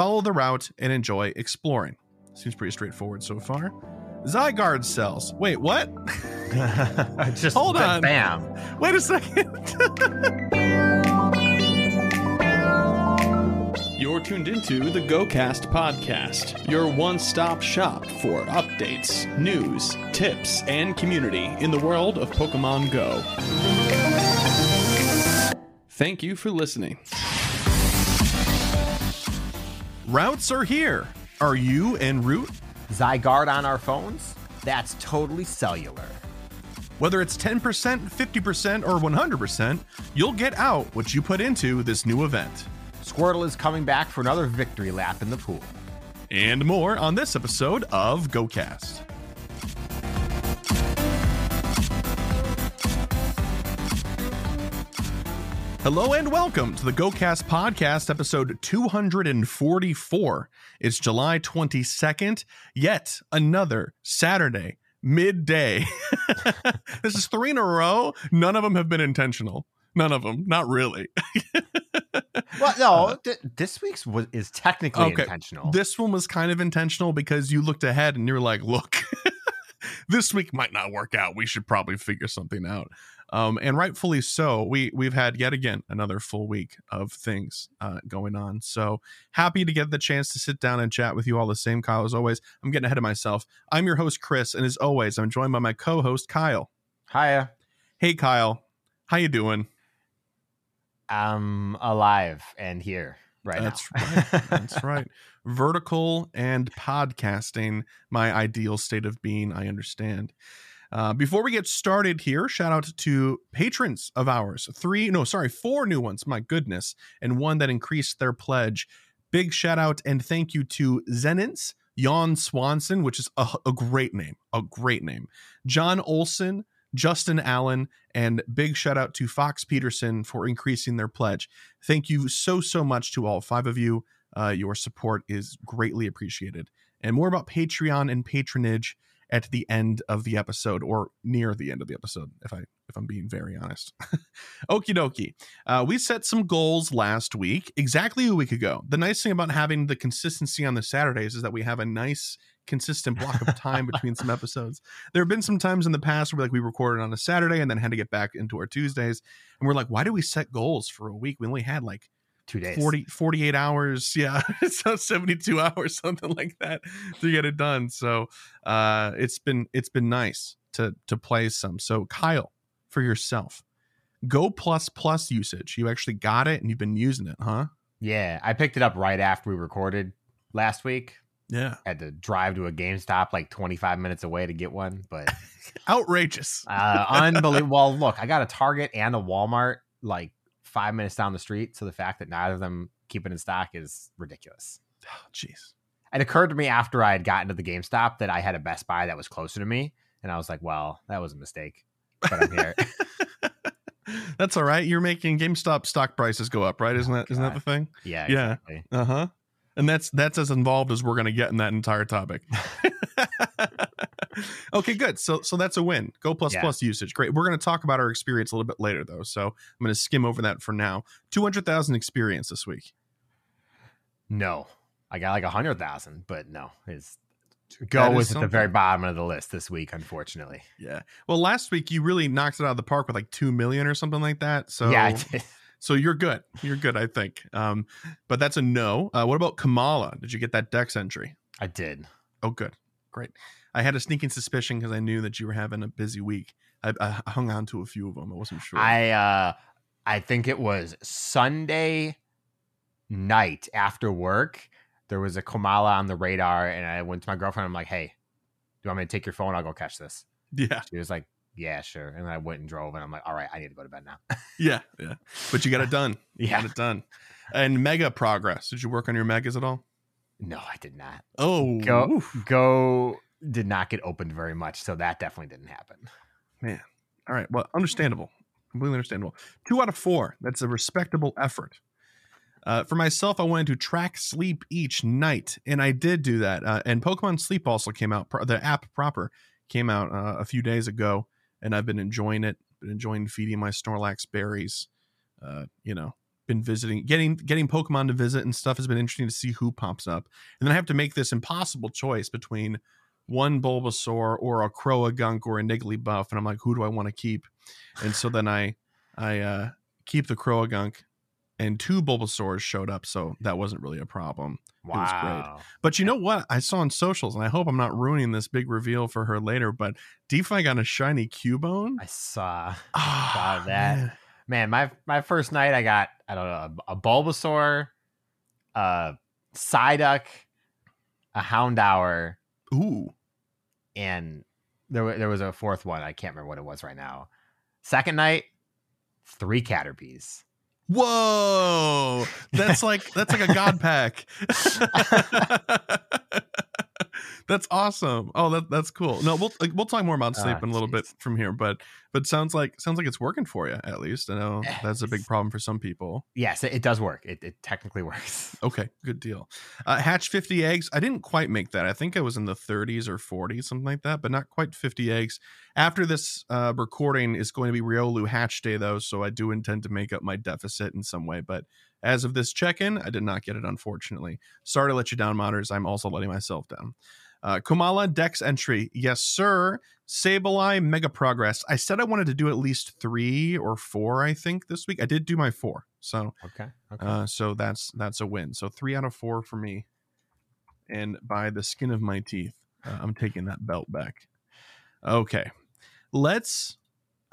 follow the route, and enjoy exploring. Seems pretty straightforward so far. Zygarde cells. Wait, what? Just Hold on. Bam. Wait a second. You're tuned into the GoCast podcast, your one stop shop for updates, news, tips, and community in the world of Pokemon Go. Thank you for listening. Routes are here. Are you en route? Zygarde on our phones? That's totally cellular. Whether it's 10%, 50%, or 100%, you'll get out what you put into this new event. Squirtle is coming back for another victory lap in the pool. And more on this episode of GoCast. Hello and welcome to the GoCast podcast, episode 244. It's July 22nd, yet another Saturday, midday. this is three in a row. None of them have been intentional. None of them. Not really. Well, no, uh, th- this week's was, is technically Okay, intentional. This one was kind of intentional because you looked ahead and you're like, look, this week might not work out. We should probably figure something out. Um, and rightfully so. We we've had yet again another full week of things uh, going on. So happy to get the chance to sit down and chat with you all the same, Kyle. As always, I'm getting ahead of myself. I'm your host, Chris, and as always, I'm joined by my co-host, Kyle. Hiya. Hey, Kyle, how you doing? I'm alive and here right That's now. right. That's right. Vertical and podcasting, my ideal state of being. I understand. Uh, before we get started here, shout out to patrons of ours. Three, no, sorry, four new ones. My goodness. And one that increased their pledge. Big shout out and thank you to Zenins, Jan Swanson, which is a, a great name, a great name. John Olson, Justin Allen, and big shout out to Fox Peterson for increasing their pledge. Thank you so, so much to all five of you. Uh, your support is greatly appreciated. And more about Patreon and patronage at the end of the episode or near the end of the episode, if I if I'm being very honest. Okie dokie. Uh, we set some goals last week, exactly a week ago. The nice thing about having the consistency on the Saturdays is that we have a nice consistent block of time between some episodes. There have been some times in the past where like we recorded on a Saturday and then had to get back into our Tuesdays. And we're like, why do we set goals for a week? We only had like Two days. 40 48 hours yeah so 72 hours something like that to get it done so uh it's been it's been nice to to play some so kyle for yourself go plus plus usage you actually got it and you've been using it huh Yeah, I picked it up right after we recorded last week. yeah Had to drive to a GameStop like 25 minutes away to get one, but outrageous uh, unbelievable. Well, look, I got a Target and a Walmart like five minutes down the street, so the fact that neither of them keep it in stock is ridiculous. oh jeez It occurred to me after I had gotten to the GameStop that I had a Best Buy that was closer to me, and I was like, "Well, that was a mistake." But I'm here. that's all right you're making gamestop stock prices go up right isn't Oh, that isn't that the thing yeah, Yeah. uh-huh and that's that's as involved as we're going to get in that entire topic okay good. So so that's a win. Go plus Yeah. plus usage. Great. We're going to talk about our experience a little bit later though so i'm going to skim over that for now. 200000 experience this week. No, I got like a hundred thousand, but no, it's That Go was at the very bottom of the list this week, unfortunately. yeah. Well last week you really knocked it out of the park with like 2 million or something like that so yeah, I did. so you're good. You're good i think. Um but that's a no. Uh what about Komala? Did you get that dex entry? I did. Oh, good. Great. I had a sneaking suspicion because I knew that you were having a busy week. I, I hung on to a few of them. I wasn't sure. I uh I think it was Sunday night after work. There was a Komala on the radar, and I went to my girlfriend. I'm like, "Hey, do you want me to take your phone? I'll go catch this." yeah, She was like, "Yeah, sure." And then I went and drove, and I'm like, "All right, I need to go to bed now." yeah, yeah. But you got it done. You yeah, got it done. And mega progress. Did you work on your megas at all? no, I did not. Oh, Go oof. go did not get opened very much, so that definitely didn't happen. Man, all right. Well, understandable. Completely understandable. Two out of four. That's a respectable effort. Uh, for myself, I wanted to track sleep each night, and I did do that. Uh, and Pokemon Sleep also came out. The app proper came out uh, a few days ago, and I've been enjoying it. Been enjoying feeding my Snorlax berries. Uh, you know, been visiting, getting getting Pokemon to visit and stuff has been interesting to see who pops up. And then I have to make this impossible choice between one Bulbasaur or a Croagunk or a Nigglybuff, and I'm like, who do I want to keep? And so then I I uh, keep the Croagunk, and two Bulbasaurs showed up, so that wasn't really a problem. was great. Wow. But you know what? I saw on socials, and I hope I'm not ruining this big reveal for her later. But DeFi got a shiny Cubone. I saw. Ah, that. man. Man, my my first night, I got I don't know a, a Bulbasaur, a Psyduck, a Houndour, Ooh, and there there was a fourth one. I can't remember what it was right now. Second night, three Caterpies. whoa! That's like that's like a god pack. that's awesome. Oh, that that's cool. No, we'll we'll talk more about sleep Ah, in a little bit from here, but but sounds like sounds like it's working for you at least. I know Eh, that's a big problem for some people. Yes, it, it does work. It, it technically works. Okay, good deal. Uh, hatch 50 eggs. I didn't quite make that. I think I was in the 30s or 40s, something like that, but not quite 50 eggs. After this uh, recording is going to be Riolu Hatch Day, though, so I do intend to make up my deficit in some way. But as of this check in, I did not get it, unfortunately. Sorry to let you down, modders. I'm also letting myself down. Uh, Komala Dex entry. Yes, sir. Sableye Mega Progress. I said I wanted to do at least three or four, I think, this week. I did do my four. So Okay. Okay. uh, so that's that's a win. So three out of four for me, and by the skin of my teeth, uh, I'm taking that belt back. Okay, let's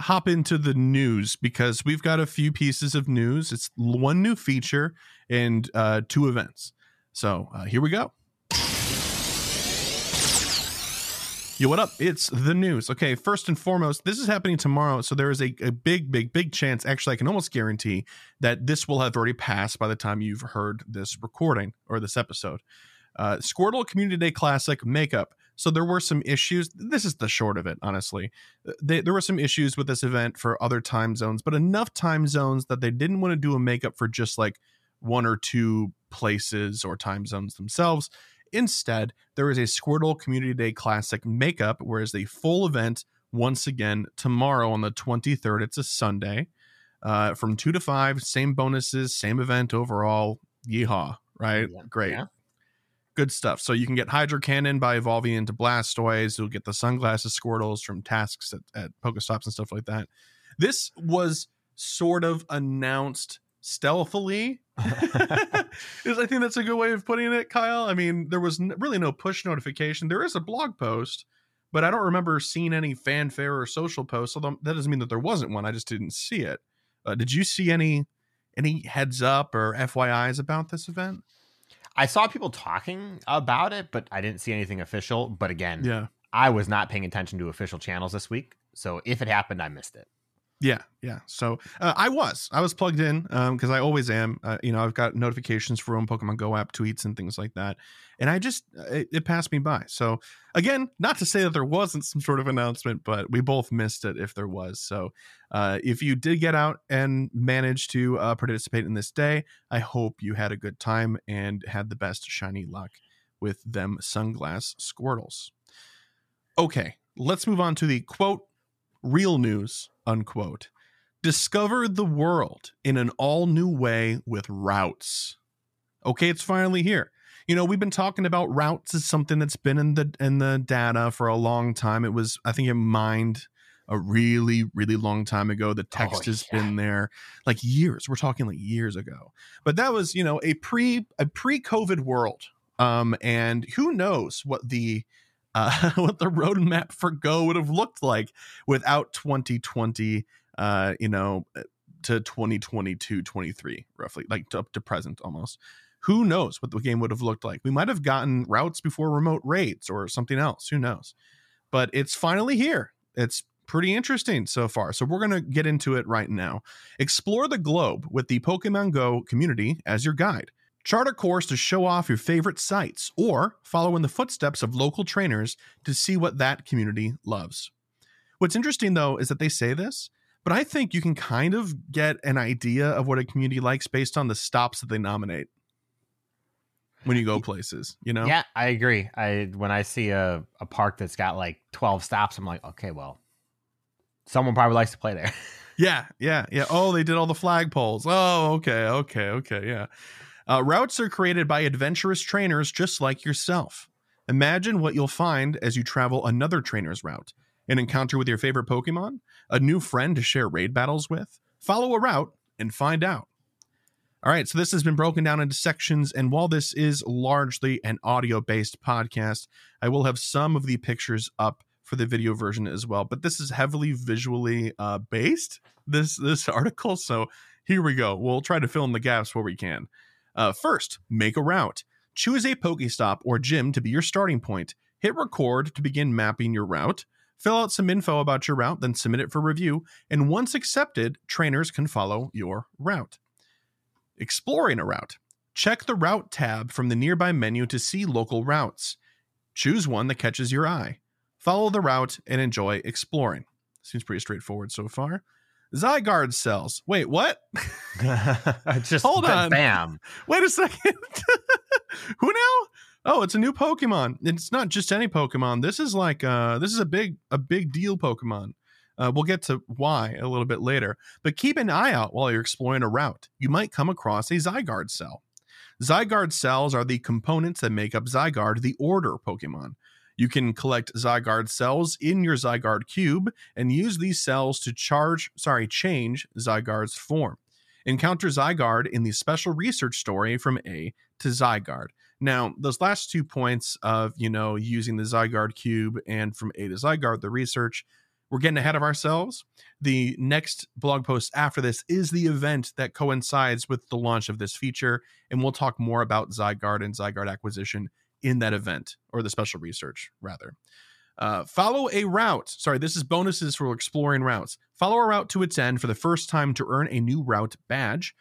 hop into the news because we've got a few pieces of news. It's one new feature and uh, two events. So uh, here we go. Yo, what up? It's the news. Okay, first and foremost, this is happening tomorrow. So there is a, a big, big, big chance. Actually, I can almost guarantee that this will have already passed by the time you've heard this recording or this episode. Uh, Squirtle Community Day Classic makeup. So there were some issues. This is the short of it, honestly. Uh, They, there were some issues with this event for other time zones, but enough time zones that they didn't want to do a makeup for just like one or two places or time zones themselves. Instead, there is a Squirtle Community Day Classic makeup, whereas the full event once again tomorrow on the 23rd. It's a Sunday uh, from 2 to 5. Same bonuses, same event overall. Yeehaw, right? Yeah. Great. Yeah. Good stuff. So you can get Hydro Cannon by evolving into Blastoise. You'll get the sunglasses Squirtles from tasks at, at Pokestops and stuff like that. This was sort of announced stealthily. is I think that's a good way of putting it, Kyle. I mean, there was n- really no push notification. There is a blog post, but I don't remember seeing any fanfare or social posts. Although that doesn't mean that there wasn't one. I just didn't see it. Uh, did you see any any heads up or FYI's about this event? I saw people talking about it, but I didn't see anything official. But again, Yeah. I was not paying attention to official channels this week. So if it happened, I missed it. Yeah, yeah. So uh, I was, I was plugged in because I always am. Uh, you know, I've got notifications for own Pokemon Go app tweets and things like that, and I just uh, it, it passed me by. So again, not to say that there wasn't some sort of announcement, but we both missed it if there was. So uh, if you did get out and manage to uh, participate in this day, I hope you had a good time and had the best shiny luck with them sunglass Squirtles. Okay, let's move on to the quote real news unquote discover the world in an all new way with routes. Okay it's finally here. You know we've been talking about routes as something that's been in the in the data for a long time. It was i think in mind a really really long time ago. The text has yeah. been there like years. We're talking like years ago. But that was you know a pre a pre covid world. Um and who knows what the uh, what the roadmap for Go would have looked like without 2020, uh, you know, to 2022, 23, roughly, like to, up to present almost. Who knows what the game would have looked like? We might have gotten routes before remote raids or something else. Who knows? But it's finally here. It's pretty interesting so far. So we're going to get into it right now. Explore the globe with the Pokemon Go community as your guide. Chart a course to show off your favorite sites or follow in the footsteps of local trainers to see what that community loves. What's interesting though is that they say this, but I think you can kind of get an idea of what a community likes based on the stops that they nominate when you go places, you know? Yeah, I agree. I when I see a, a park that's got like 12 stops, I'm like, okay, well, someone probably likes to play there. Yeah, yeah, yeah. Oh, they did all the flagpoles. Oh, okay, okay, okay, yeah. Uh, routes are created by adventurous trainers just like yourself. Imagine what you'll find as you travel another trainer's route an encounter with your favorite Pokemon, a new friend to share raid battles with. Follow a route and find out. All right, so this has been broken down into sections, and while this is largely an audio based podcast, I will have some of the pictures up for the video version as well. But this is heavily visually uh, based. This this article, so here we go. We'll try to fill in the gaps where we can. Uh, first, make a route. Choose a Pokestop or gym to be your starting point. Hit record to begin mapping your route. Fill out some info about your route, then submit it for review. And once accepted, trainers can follow your route. Exploring a route. Check the route tab from the nearby menu to see local routes. Choose one that catches your eye. Follow the route and enjoy exploring. Seems pretty straightforward so far. Zygarde cells. Wait, what? Just Hold on. Bam. Wait a second. Who now? Oh, it's a new Pokemon. It's not just any Pokemon. This is like uh this is a big a big deal Pokemon. Uh, we'll get to why a little bit later. But keep an eye out while you're exploring a route. You might come across a Zygarde cell. Zygarde cells are the components that make up Zygarde, the order Pokemon. You can collect Zygarde cells in your Zygarde cube and use these cells to charge, sorry, change Zygarde's form. Encounter Zygarde in the special research story from A to Zygarde. Now, those last two points of, you know, using the Zygarde cube and from A to Zygarde, the research, we're getting ahead of ourselves. The next blog post after this is the event that coincides with the launch of this feature, and we'll talk more about Zygarde and Zygarde acquisition in that event, or the special research, rather. Uh, follow a route. Sorry, this is bonuses for exploring routes. Follow a route to its end for the first time to earn a new route badge.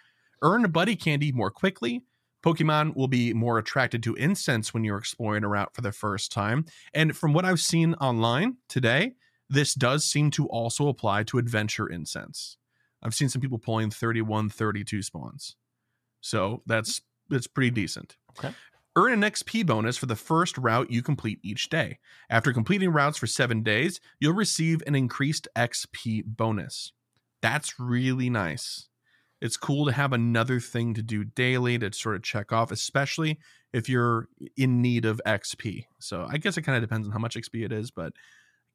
Earn buddy candy more quickly. Pokemon will be more attracted to incense when you're exploring a route for the first time. And from what I've seen online today, this does seem to also apply to adventure incense. I've seen some people pulling 31, 32 spawns. So that's that's pretty decent. Okay. Earn an XP bonus for the first route you complete each day. After completing routes for seven days, you'll receive an increased XP bonus. That's really nice. It's cool to have another thing to do daily to sort of check off, especially if you're in need of XP. So I guess it kind of depends on how much XP it is, but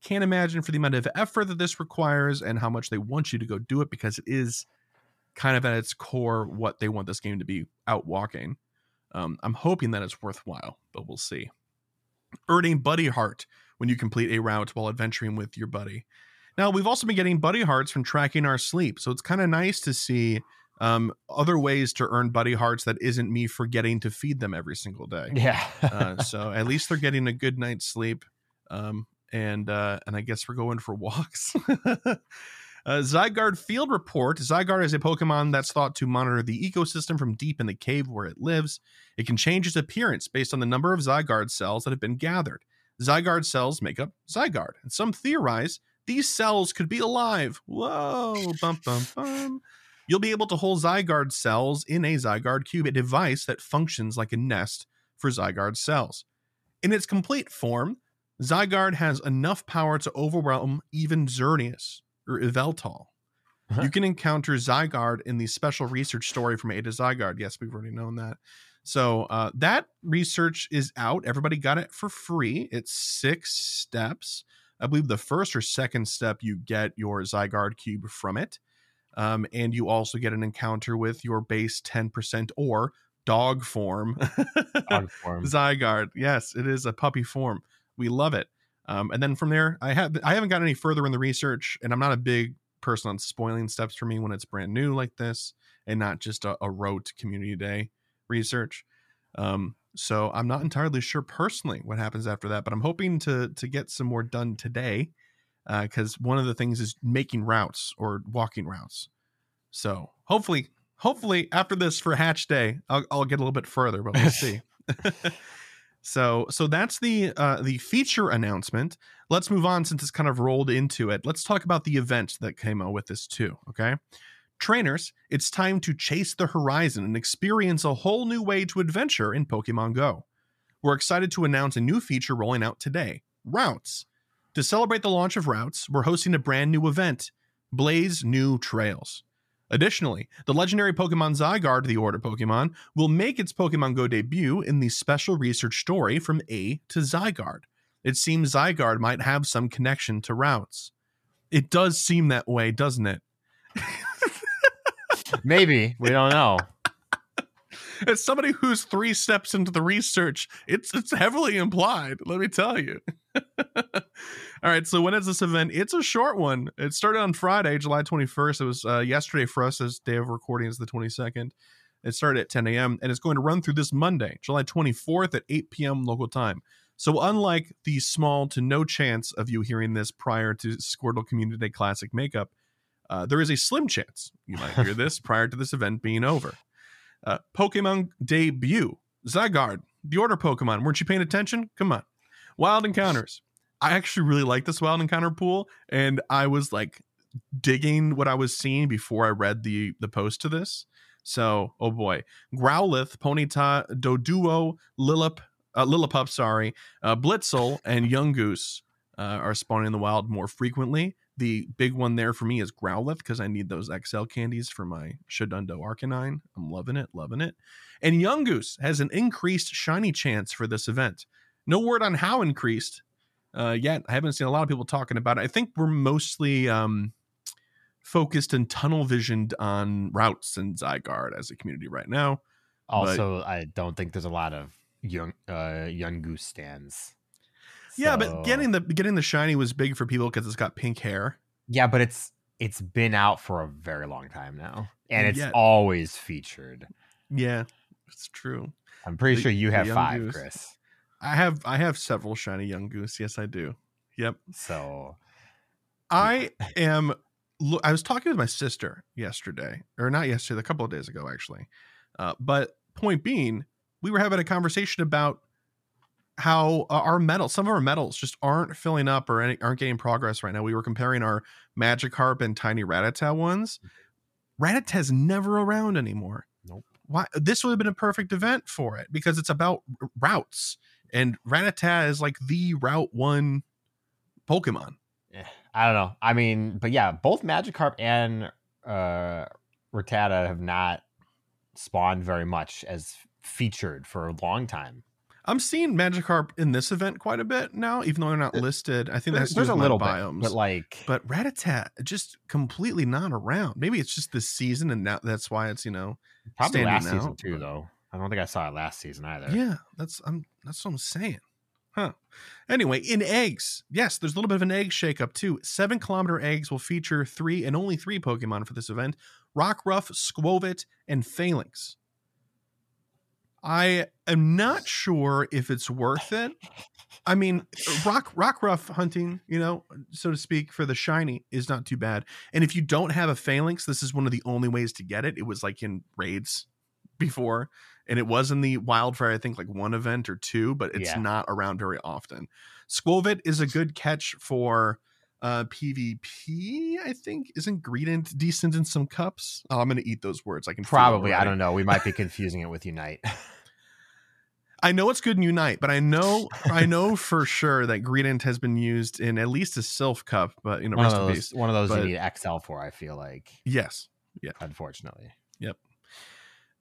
can't imagine for the amount of effort that this requires and how much they want you to go do it because it is kind of at its core what they want this game to be out walking. Um, I'm hoping that it's worthwhile, but we'll see. Earning Buddy Heart when you complete a route while adventuring with your buddy. Now, we've also been getting Buddy Hearts from tracking our sleep, so it's kind of nice to see um, other ways to earn Buddy Hearts that isn't me forgetting to feed them every single day. Yeah. Uh, so at least they're getting a good night's sleep. Um, and uh, and I guess we're going for walks. uh, Zygarde Field Report. Zygarde is a Pokemon that's thought to monitor the ecosystem from deep in the cave where it lives. It can change its appearance based on the number of Zygarde cells that have been gathered. Zygarde cells make up Zygarde, and some theorize these cells could be alive. Whoa, bum bum bum. You'll be able to hold Zygarde cells in a Zygarde cube, a device that functions like a nest for Zygarde cells. In its complete form, Zygarde has enough power to overwhelm even Xerneas or Yveltal. Huh. You can encounter Zygarde in the special research story from A to Zygarde. Yes, we've already known that. So uh, that research is out. Everybody got it for free. It's six steps. I believe the first or second step you get your Zygarde cube from it. Um, and you also get an encounter with your base 10% or dog form Dog form. Zygarde. Yes, it is a puppy form. We love it. Um, and then from there, I have I haven't gotten any further in the research, and I'm not a big person on spoiling steps for me when it's brand new like this, and not just a, a rote community day research. Um, so I'm not entirely sure personally what happens after that, but I'm hoping to to get some more done today, because one of the things is making routes or walking routes. So hopefully, hopefully after this for Hatch Day, I'll, I'll get a little bit further, but we'll see. so so that's the uh, the feature announcement. Let's move on since it's kind of rolled into it. Let's talk about the event that came out with this too. Okay, trainers, it's time to chase the horizon and experience a whole new way to adventure in Pokemon Go. We're excited to announce a new feature rolling out today: routes. To celebrate the launch of routes, we're hosting a brand new event. blaze new trails. Additionally, the legendary Pokemon Zygarde, the Order Pokemon, will make its Pokemon Go debut in the special research story from A to Zygarde. It seems Zygarde might have some connection to routes. It does seem that way, doesn't it? Maybe we don't know. As somebody who's three steps into the research, it's it's heavily implied. Let me tell you. All right, so when is this event? It's a short one. It started on Friday, July 21st. It was uh, yesterday for us. As day of recording is the 22nd. It started at 10 a.m. and it's going to run through this Monday, July 24th at 8 p.m. local time. So, unlike the small to no chance of you hearing this prior to Squirtle Community Day Classic makeup, uh, there is a slim chance you might hear this prior to this event being over. Uh, Pokemon debut Zygarde, the order Pokemon. Weren't you paying attention? Come on. Wild encounters. I actually really like this wild encounter pool, and I was like digging what I was seeing before I read the the post to this. So, oh boy, Growlithe, Ponyta, Doduo, Lilip, uh, Lillipup, sorry, uh, Blitzle, and Yungoos uh, are spawning in the wild more frequently. The big one there for me is Growlithe because I need those XL candies for my Sheddundo Arcanine. I'm loving it, loving it. And Yungoos has an increased shiny chance for this event. No word on how increased uh, yet. I haven't seen a lot of people talking about it. I think we're mostly um, focused and tunnel visioned on routes and Zygarde as a community right now. Also, I don't think there's a lot of young uh Yungoos stands. Yeah, but getting the getting the shiny was big for people because it's got pink hair. yeah, but it's it's been out for a very long time now, and And it's yet- always featured. Yeah, it's true. I'm pretty The- sure you have five, Yungoos. Chris. I have I have several shiny Yungoos. Yes, I do. Yep. So I am. I was talking with my sister yesterday, or not yesterday, a couple of days ago, actually. Uh, but point being, we were having a conversation about how uh, our medals, some of our metals just aren't filling up or any, aren't getting progress right now. We were comparing our Magikarp and Tiny Rattata ones. Rattata's never around anymore. Nope. Why? This would have been a perfect event for it because it's about r- routes, and Rattata is like the Route One Pokemon. eh, I don't know. I mean, but yeah, both Magikarp and uh Rattata have not spawned very much as featured for a long time. I'm seeing Magikarp in this event quite a bit now, even though they're not listed. I think that's there's a little biomes. bit, but like but Rattata just completely not around. Maybe it's just this season, and now that's why it's you know. probably standing last season out, too, but- though. I don't think I saw it last season either. Yeah, that's I'm that's what I'm saying. Huh. Anyway, in eggs, yes, there's a little bit of an egg shakeup too. Seven kilometer eggs will feature three and only three Pokemon for this event: Rockruff, Skwovet, and Falinks. I am not sure if it's worth it. I mean, rock Rockruff hunting, you know, so to speak, for the shiny is not too bad. And if you don't have a Falinks, this is one of the only ways to get it. It was like in raids before, and it was in the wildfire, I think like one event or two, but it's Yeah. not around very often. Skwovet is a good catch for uh PvP, I think. Isn't Greedent decent in some cups? Oh, I'm gonna eat those words. I can Probably. I don't know. We might be confusing it with Unite. I know it's good in Unite, but I know I know for sure that Greedent has been used in at least a Sylph cup, but you know, one of those, peace. one of those but- you need XL for, I feel like, Yes. Yeah. Unfortunately. Yep.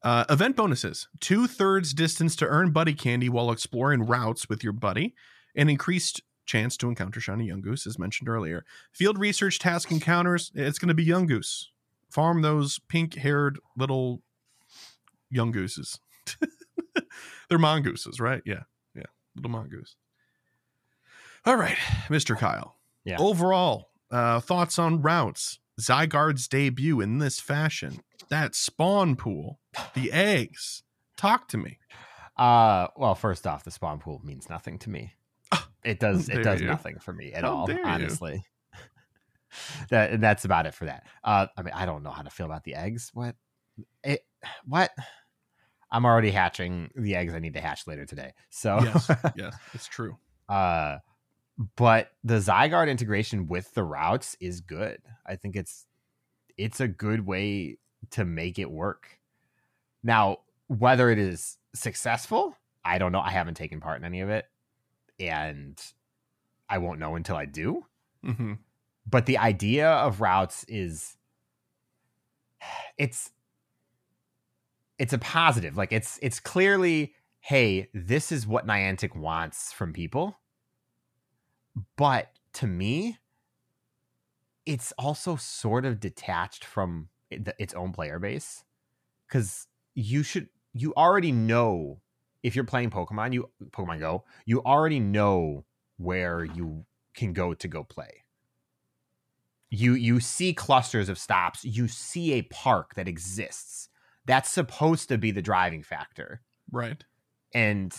Uh, event bonuses: two thirds distance to earn buddy candy while exploring routes with your buddy, and increased chance to encounter shiny Yungoos, as mentioned earlier. Field research task encounters: it's going to be Yungoos. Farm those pink-haired little Yungooses. They're mongooses, right? Yeah, yeah, little mongoose. All right, Mister Kyle. Yeah. Overall, uh, thoughts on routes. Zygarde's debut in this fashion. That spawn pool the eggs. Talk to me. Uh, well, first off, the spawn pool means nothing to me. It does. It does you. nothing for me at How all. Honestly, that and that's about it for that. Uh, I mean, I don't know how to feel about the eggs. What? It? What? I'm already hatching the eggs I need to hatch later today. So, Yes, yes, it's true. uh, but the Zygarde integration with the routes is good. I think it's it's a good way to make it work. Now, whether it is successful, I don't know. I haven't taken part in any of it, and I won't know until I do. hmm but the idea of routes is it's it's a positive. Like it's it's clearly, hey, this is what Niantic wants from people. But to me, it's also sort of detached from its own player base because you should you already know if you're playing Pokemon, you Pokemon Go, you already know where you can go to go play. You you see clusters of stops, you see a park that exists. That's supposed to be the driving factor. Right. And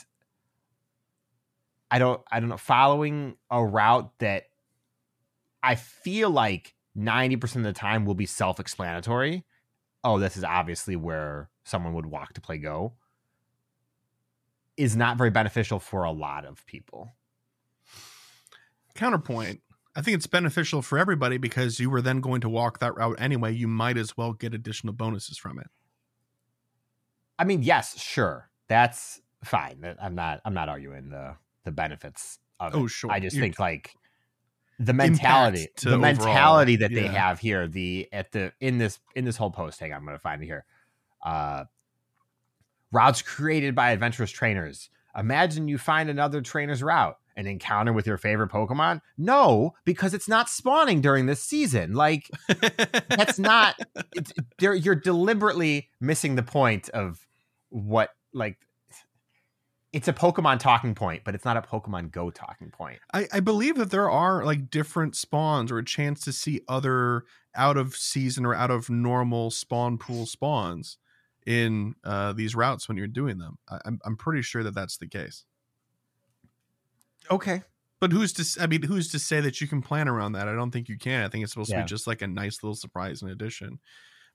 I don't I don't know following a route that I feel like 90% of the time will be self-explanatory. Oh, this is obviously where someone would walk to play go is not very beneficial for a lot of people. Counterpoint. I think it's beneficial for everybody because you were then going to walk that route anyway. You might as well get additional bonuses from it. I mean, yes, sure. That's fine. I'm not I'm not arguing the the benefits of it. Oh, sure. I just You're- think like the mentality the overall, mentality that they have here the at the in this in this whole post hang on, I'm going to find it here. Uh routes created by adventurous trainers. Imagine you find another trainer's route an encounter with your favorite Pokemon? No, because it's not spawning during this season. Like that's not it's, you're deliberately missing the point of what like it's a pokemon talking point but it's not a pokemon go talking point I, I believe that there are like different spawns or a chance to see other out of season or out of normal spawn pool spawns in uh, these routes when you're doing them. I, I'm I'm pretty sure that that's the case. okay But who's to? I mean, who's to say that you can plan around that? I don't think you can. I think it's supposed to be just like a nice little surprise in addition.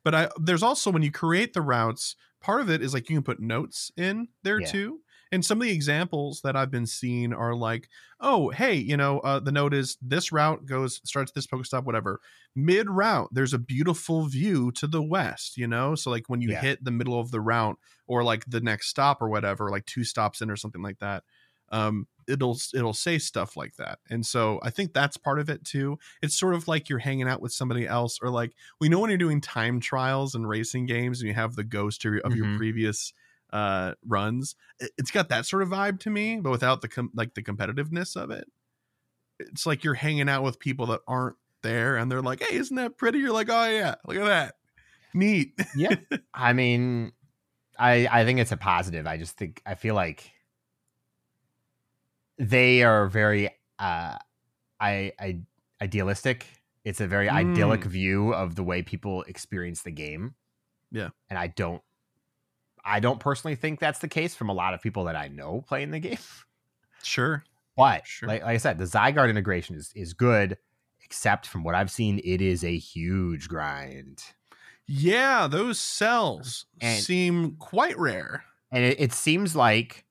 But I there's also when you create the routes, part of it is like you can put notes in there Yeah. too. And some of the examples that I've been seeing are like, oh, hey, you know, uh, the note is this route goes starts this Pokestop, whatever. Mid route, there's a beautiful view to the west, you know. So like when you Yeah. hit the middle of the route or like the next stop or whatever, like two stops in or something like that, um, it'll it'll say stuff like that. And so I think that's part of it too. It's sort of like you're hanging out with somebody else, or like we know when you're doing time trials and racing games and you have the ghost of your, of your Mhm. previous uh runs it- it's got that sort of vibe to me but without the com- like the competitiveness of it. It's like you're hanging out with people that aren't there and they're like hey isn't that pretty? You're like oh yeah look at that. Neat. Yeah. I mean i i think it's a positive. I just think i feel like they are very uh i i idealistic. It's a very idyllic Mm. view of the way people experience the game. Yeah. and i don't i don't personally think that's the case from a lot of people that i know playing the game sure But Sure. like, like I said, the Zygarde integration is is good, except from what I've seen, it is a huge grind. yeah those cells And- seem quite rare And it, it seems like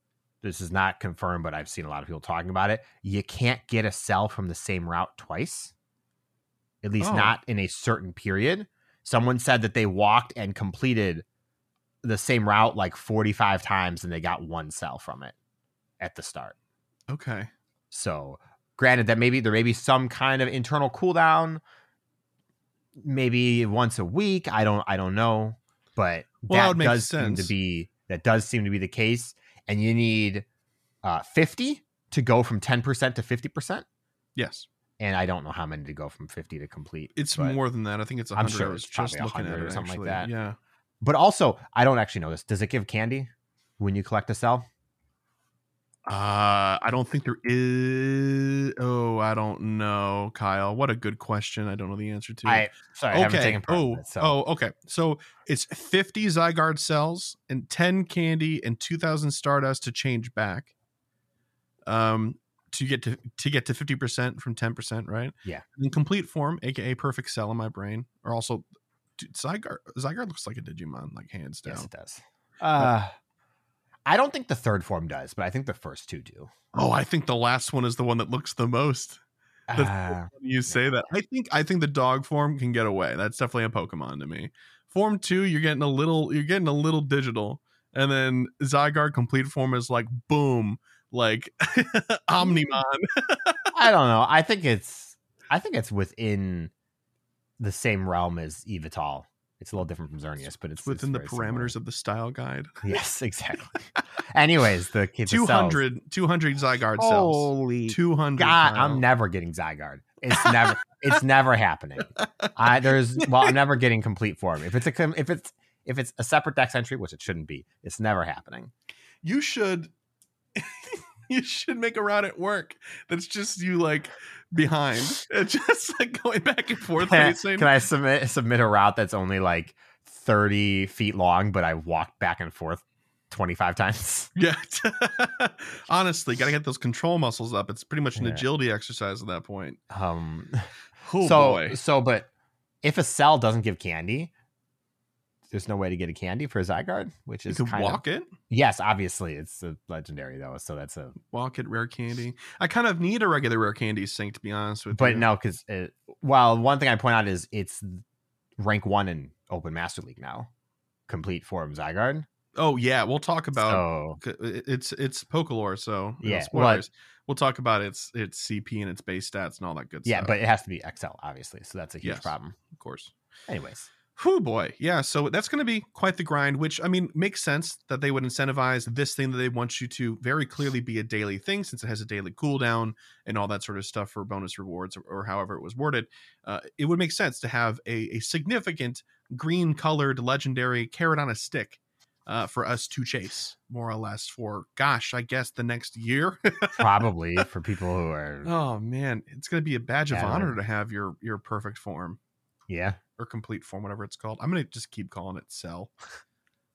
this is not confirmed, but I've seen a lot of people talking about it. You can't get a cell from the same route twice, at least Oh. not in a certain period. Someone said that they walked and completed the same route like 45 times and they got one cell from it at the start. okay So, granted that maybe there may be some kind of internal cooldown, maybe once a week. I don't, I don't know, but Well, that that does seem to be that does seem to be the case. And you need uh, fifty to go from ten percent to fifty percent. yes And I don't know how many to go from fifty to complete. it's more than that i think it's a I'm 100 sure I was it's just looking at 100 or it something like that. yeah But also, I don't actually know this. Does it give candy when you collect a cell? Uh, I don't think there is. Oh, I don't know, Kyle. What a good question. I don't know the answer to. I sorry, I haven't taken oh, it, so oh, okay. So it's 50 Zygarde cells and 10 candy and 2,000 Stardust to change back. Um, to get to to get to 50% from 10%, right? Yeah. In complete form, aka perfect cell in my brain, are also dude, Zygarde. Zygarde looks like a Digimon, like hands down. yes, it does. Uh, I don't think the third form does, but I think the first two do. Oh, I think the last one is the one that looks the most. Uh, you say that. I think I think the dog form can get away. That's definitely a Pokemon to me. Form two, you're getting a little you're getting a little digital. And then Zygarde complete form is like boom, like Omnimon. I don't know. I think it's I think it's within the same realm as Yveltal. It's a little different from Xerneas, but it's, It's within the very similar. parameters of the style guide. Yes, exactly. Anyways, the the cells. 200, 200 Zygarde cells. Holy 200. God. I'm never getting Zygarde. It's never, it's never happening. I there's well, I'm never getting complete form. If it's a if it's if it's a separate dex entry, which it shouldn't be, it's never happening. you should you should make a route at work that's just you like behind. It's just like going back and forth. Can, facing can I submit submit a route that's only like 30 feet long, but I walked back and forth 25 times? yeah. Honestly gotta get those control muscles up. It's pretty much an Yeah. agility exercise at that point. Um, oh so boy. so, but if a cell doesn't give candy, there's no way to get a candy for a Zygarde, which you is could kind walk of it yes, obviously it's a legendary though, so that's a walk it rare candy i kind of need a regular rare candy sync to be honest with but you But no, because well, one thing I point out is it's rank one in Open Master League now, complete form Zygarde. oh yeah we'll talk about so it's it's Pokelore, so you Yeah, well, spoilers. we'll talk about its its CP and its base stats and all that good yeah, stuff. Yeah, but it has to be XL, obviously, so that's a huge Yes. problem. of course. Anyways, Whew, boy. Yeah. So that's going to be quite the grind, which I mean, makes sense that they would incentivize this thing that they want you to very clearly be a daily thing since it has a daily cooldown and all that sort of stuff for bonus rewards or, or however it was worded. Uh, it would make sense to have a, a significant green colored legendary carrot on a stick uh, for us to chase, more or less, for gosh, I guess the next year. probably for people who are oh, man. It's going to be a badge of honor to have your, your perfect form. yeah. Or complete form, whatever it's called. I'm gonna just keep calling it cell.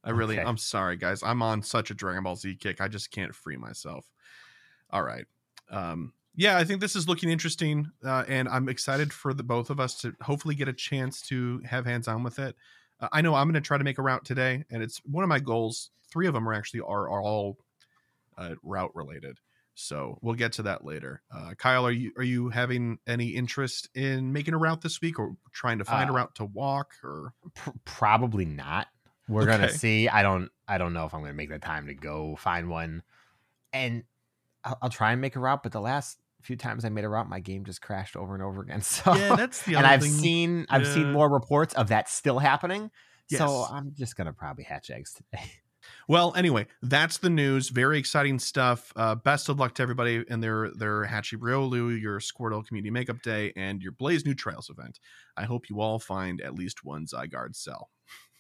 I really, Okay. I'm sorry, guys. I'm on such a Dragon Ball Z kick. I just can't free myself. All right. Um, yeah, I think this is looking interesting, uh, and I'm excited for the both of us to hopefully get a chance to have hands on with it. Uh, I know I'm going to try to make a route today, and it's one of my goals. Three of them are actually are, are all uh, route related. So we'll get to that later. Uh, Kyle, are you are you having any interest in making a route this week, or trying to find a Uh, route to walk? Or Pr- probably not. We're gonna see. I don't. I don't know if I'm gonna make the time to go find one, and I'll, I'll try and make a route. But the last few times I made a route, my game just crashed over and over again. So yeah, that's the and I've thing. seen I've Yeah. seen more reports of that still happening. So I'm just gonna probably hatch eggs today. Well, anyway, that's the news. Very exciting stuff. Uh, best of luck to everybody in their their Hachi Riolu, your Squirtle Community Makeup Day, and your Blaze New Trails event. I hope you all find at least one Zygarde cell.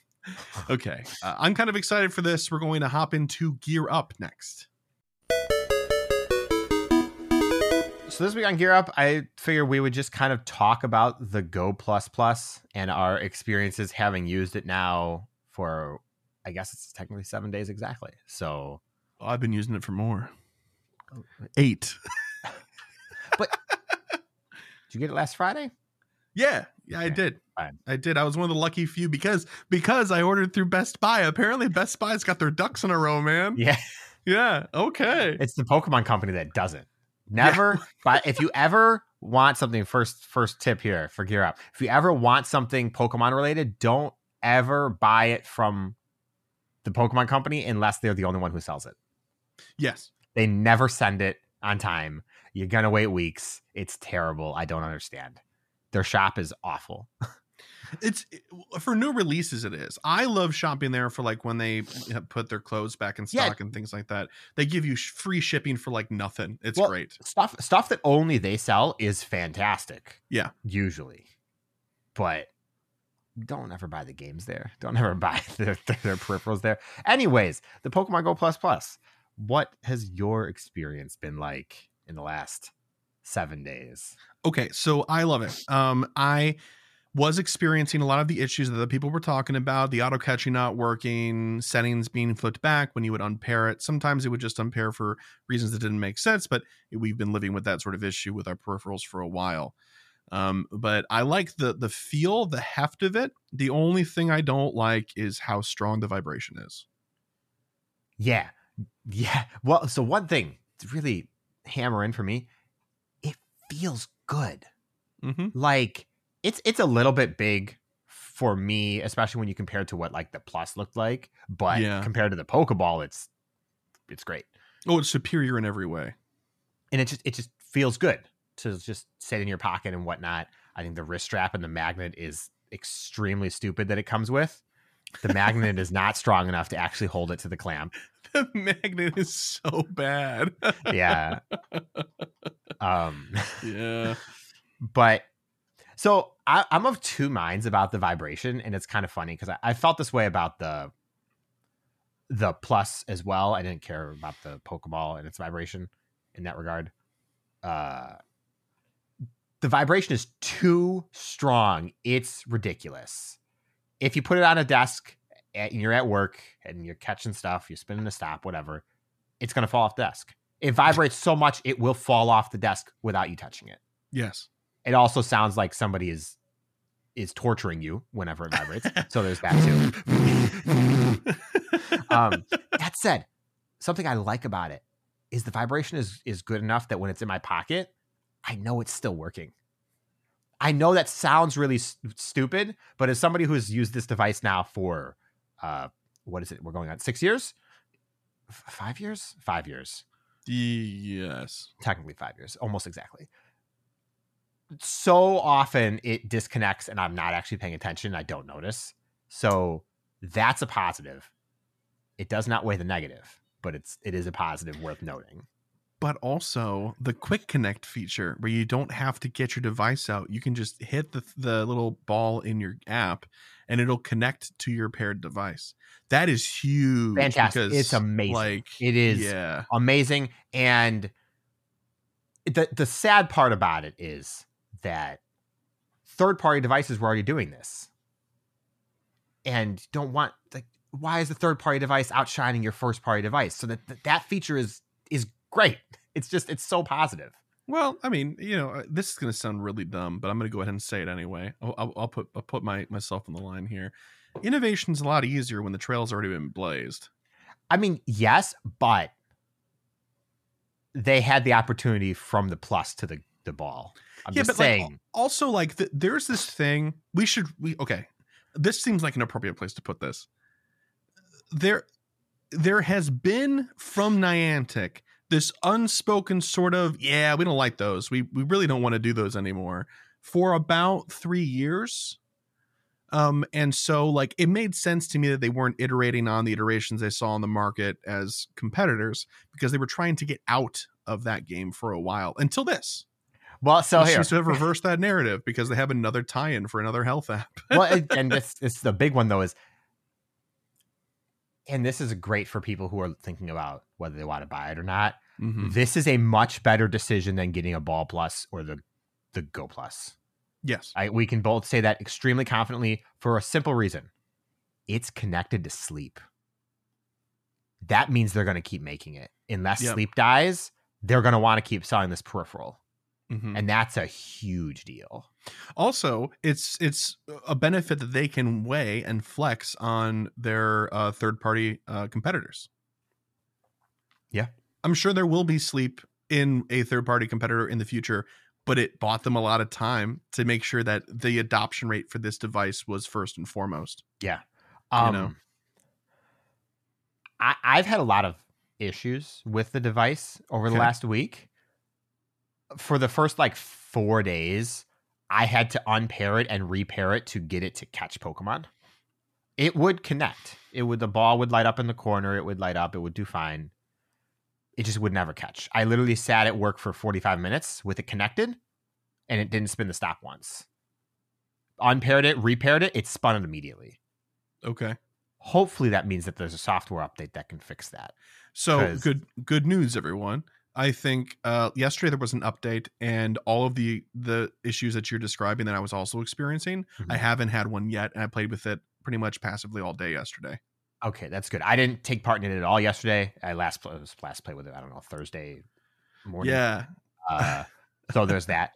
okay, uh, I'm kind of excited for this. We're going to hop into Gear Up next. So this week on Gear Up, I figured we would just kind of talk about the Go Plus Plus and our experiences having used it now for, I guess it's technically seven days exactly. So Oh, I've been using it for more. Oh, Eight. but did you get it last Friday? Yeah, yeah, I did. fine. I did. I was one of the lucky few because because I ordered through Best Buy. Apparently, Best Buy's got their ducks in a row, man. Yeah, Yeah. Okay. it's the Pokemon company that doesn't. Never, but if you ever want something, first first tip here for Gear Up, if you ever want something Pokemon related, don't ever buy it from the Pokemon company unless they're the only one who sells it. Yes. They never send it on time. You're gonna wait weeks. It's terrible. I don't understand. Their shop is awful. It's for new releases. It is. I love shopping there for like when they put their clothes back in Yeah. stock and things like that. They give you free shipping for like nothing. It's Well, great. Stuff stuff that only they sell is fantastic. Yeah. Usually. But don't ever buy the games there. Don't ever buy their, their peripherals there. Anyways, the Pokemon Go Plus Plus. What has your experience been like in the last seven days? Okay, so I love it. Um, I was experiencing a lot of the issues that the people were talking about the auto catching not working settings being flipped back when you would unpair it sometimes it would just unpair for reasons that didn't make sense but we've been living with that sort of issue with our peripherals for a while um, but i like the the feel the heft of it the only thing i don't like is how strong the vibration is Yeah. Yeah. Well, so one thing to really hammer in for me, it feels good. mm-hmm. Like it's it's a little bit big for me, especially when you compare it to what like the plus looked like. But Yeah. compared to the Pokeball, it's it's great. oh it's superior in every way And it just it just feels good to just sit in your pocket and whatnot. I think the wrist strap and the magnet is extremely stupid that it comes with. The magnet is not strong enough to actually hold it to the clamp. The magnet is so bad. Yeah. Um, yeah. but so I, I'm of two minds about the vibration, and it's kind of funny because I, I felt this way about the the plus as well. I didn't care about the Pokeball and its vibration in that regard. Uh, the vibration is too strong. It's ridiculous. If you put it on a desk and you're at work and you're catching stuff, you're spinning a stop, whatever, it's going to fall off the desk. It vibrates so much, it will fall off the desk without you touching it. Yes. It also sounds like somebody is is torturing you whenever it vibrates. so there's that too. Um, that said, something I like about it is the vibration is is good enough that when it's in my pocket, I know it's still working. I know that sounds really s- stupid, but as somebody who's used this device now for uh, what is it? We're going on six years, F- five years, five years, yes. technically five years, almost exactly. So often it disconnects, and I'm not actually paying attention. I don't notice. So that's a positive. It does not weigh the negative, but it's it is a positive worth noting. But also the quick connect feature where you don't have to get your device out. You can just hit the, the little ball in your app and it'll connect to your paired device. That is huge. Fantastic. because, It's amazing. Like It is Yeah. amazing. And the the sad part about it is that third party devices were already doing this. And don't want like why is the third party device outshining your first party device? So that that, that feature is is great. It's just it's so positive. Well, I mean, you know, uh, this is going to sound really dumb, but I'm going to go ahead and say it anyway. I'll, I'll, I'll put I'll put my myself on the line here. Innovation's a lot easier when the trail's already been blazed. I mean, yes, but they had the opportunity from the plus to the the ball. I'm just like, saying. also, like, th- there's this thing we should we okay. This seems like an appropriate place to put this. There, there has been from Niantic this unspoken sort of yeah, we don't like those. We we really don't want to do those anymore for about three years. Um, and so like it made sense to me that they weren't iterating on the iterations they saw on the market as competitors because they were trying to get out of that game for a while until this. well, so here, seems to have reversed that narrative because they have another tie-in for another health app. well, and- this, this is the big one though is, and this is great for people who are thinking about whether they want to buy it or not. Mhm. This is a much better decision than getting a Ball Plus or the the Go Plus. Yes. I, we can both say that extremely confidently for a simple reason: it's connected to sleep. That means they're going to keep making it unless Yep. sleep dies. They're going to want to keep selling this peripheral, Mhm. and that's a huge deal. Also, it's it's a benefit that they can weigh and flex on their uh, third-party uh, competitors. Yeah. I'm sure there will be sleep in a third-party competitor in the future, but it bought them a lot of time to make sure that the adoption rate for this device was first and foremost. Yeah. You Um, know. I, I've had a lot of issues with the device over the Okay. last week. For the first like four days, I had to unpair it and repair it to get it to catch Pokemon. It would connect. It would the ball would light up in the corner. It would light up. It would do fine. It just would never catch. I literally sat at work for 45 minutes with it connected and it didn't spin the stop once. Unpaired it, repaired it, it spun it immediately Okay. hopefully that means that there's a software update that can fix that. So good good news everyone. I think uh yesterday there was an update and all of the the issues that you're describing that I was also experiencing, I Mhm. haven't had one yet and I played with it pretty much passively all day yesterday. Okay, that's good. I didn't take part in it at all yesterday. I last pl- was last played with it. I don't know Thursday morning. Yeah. Uh, so there's that.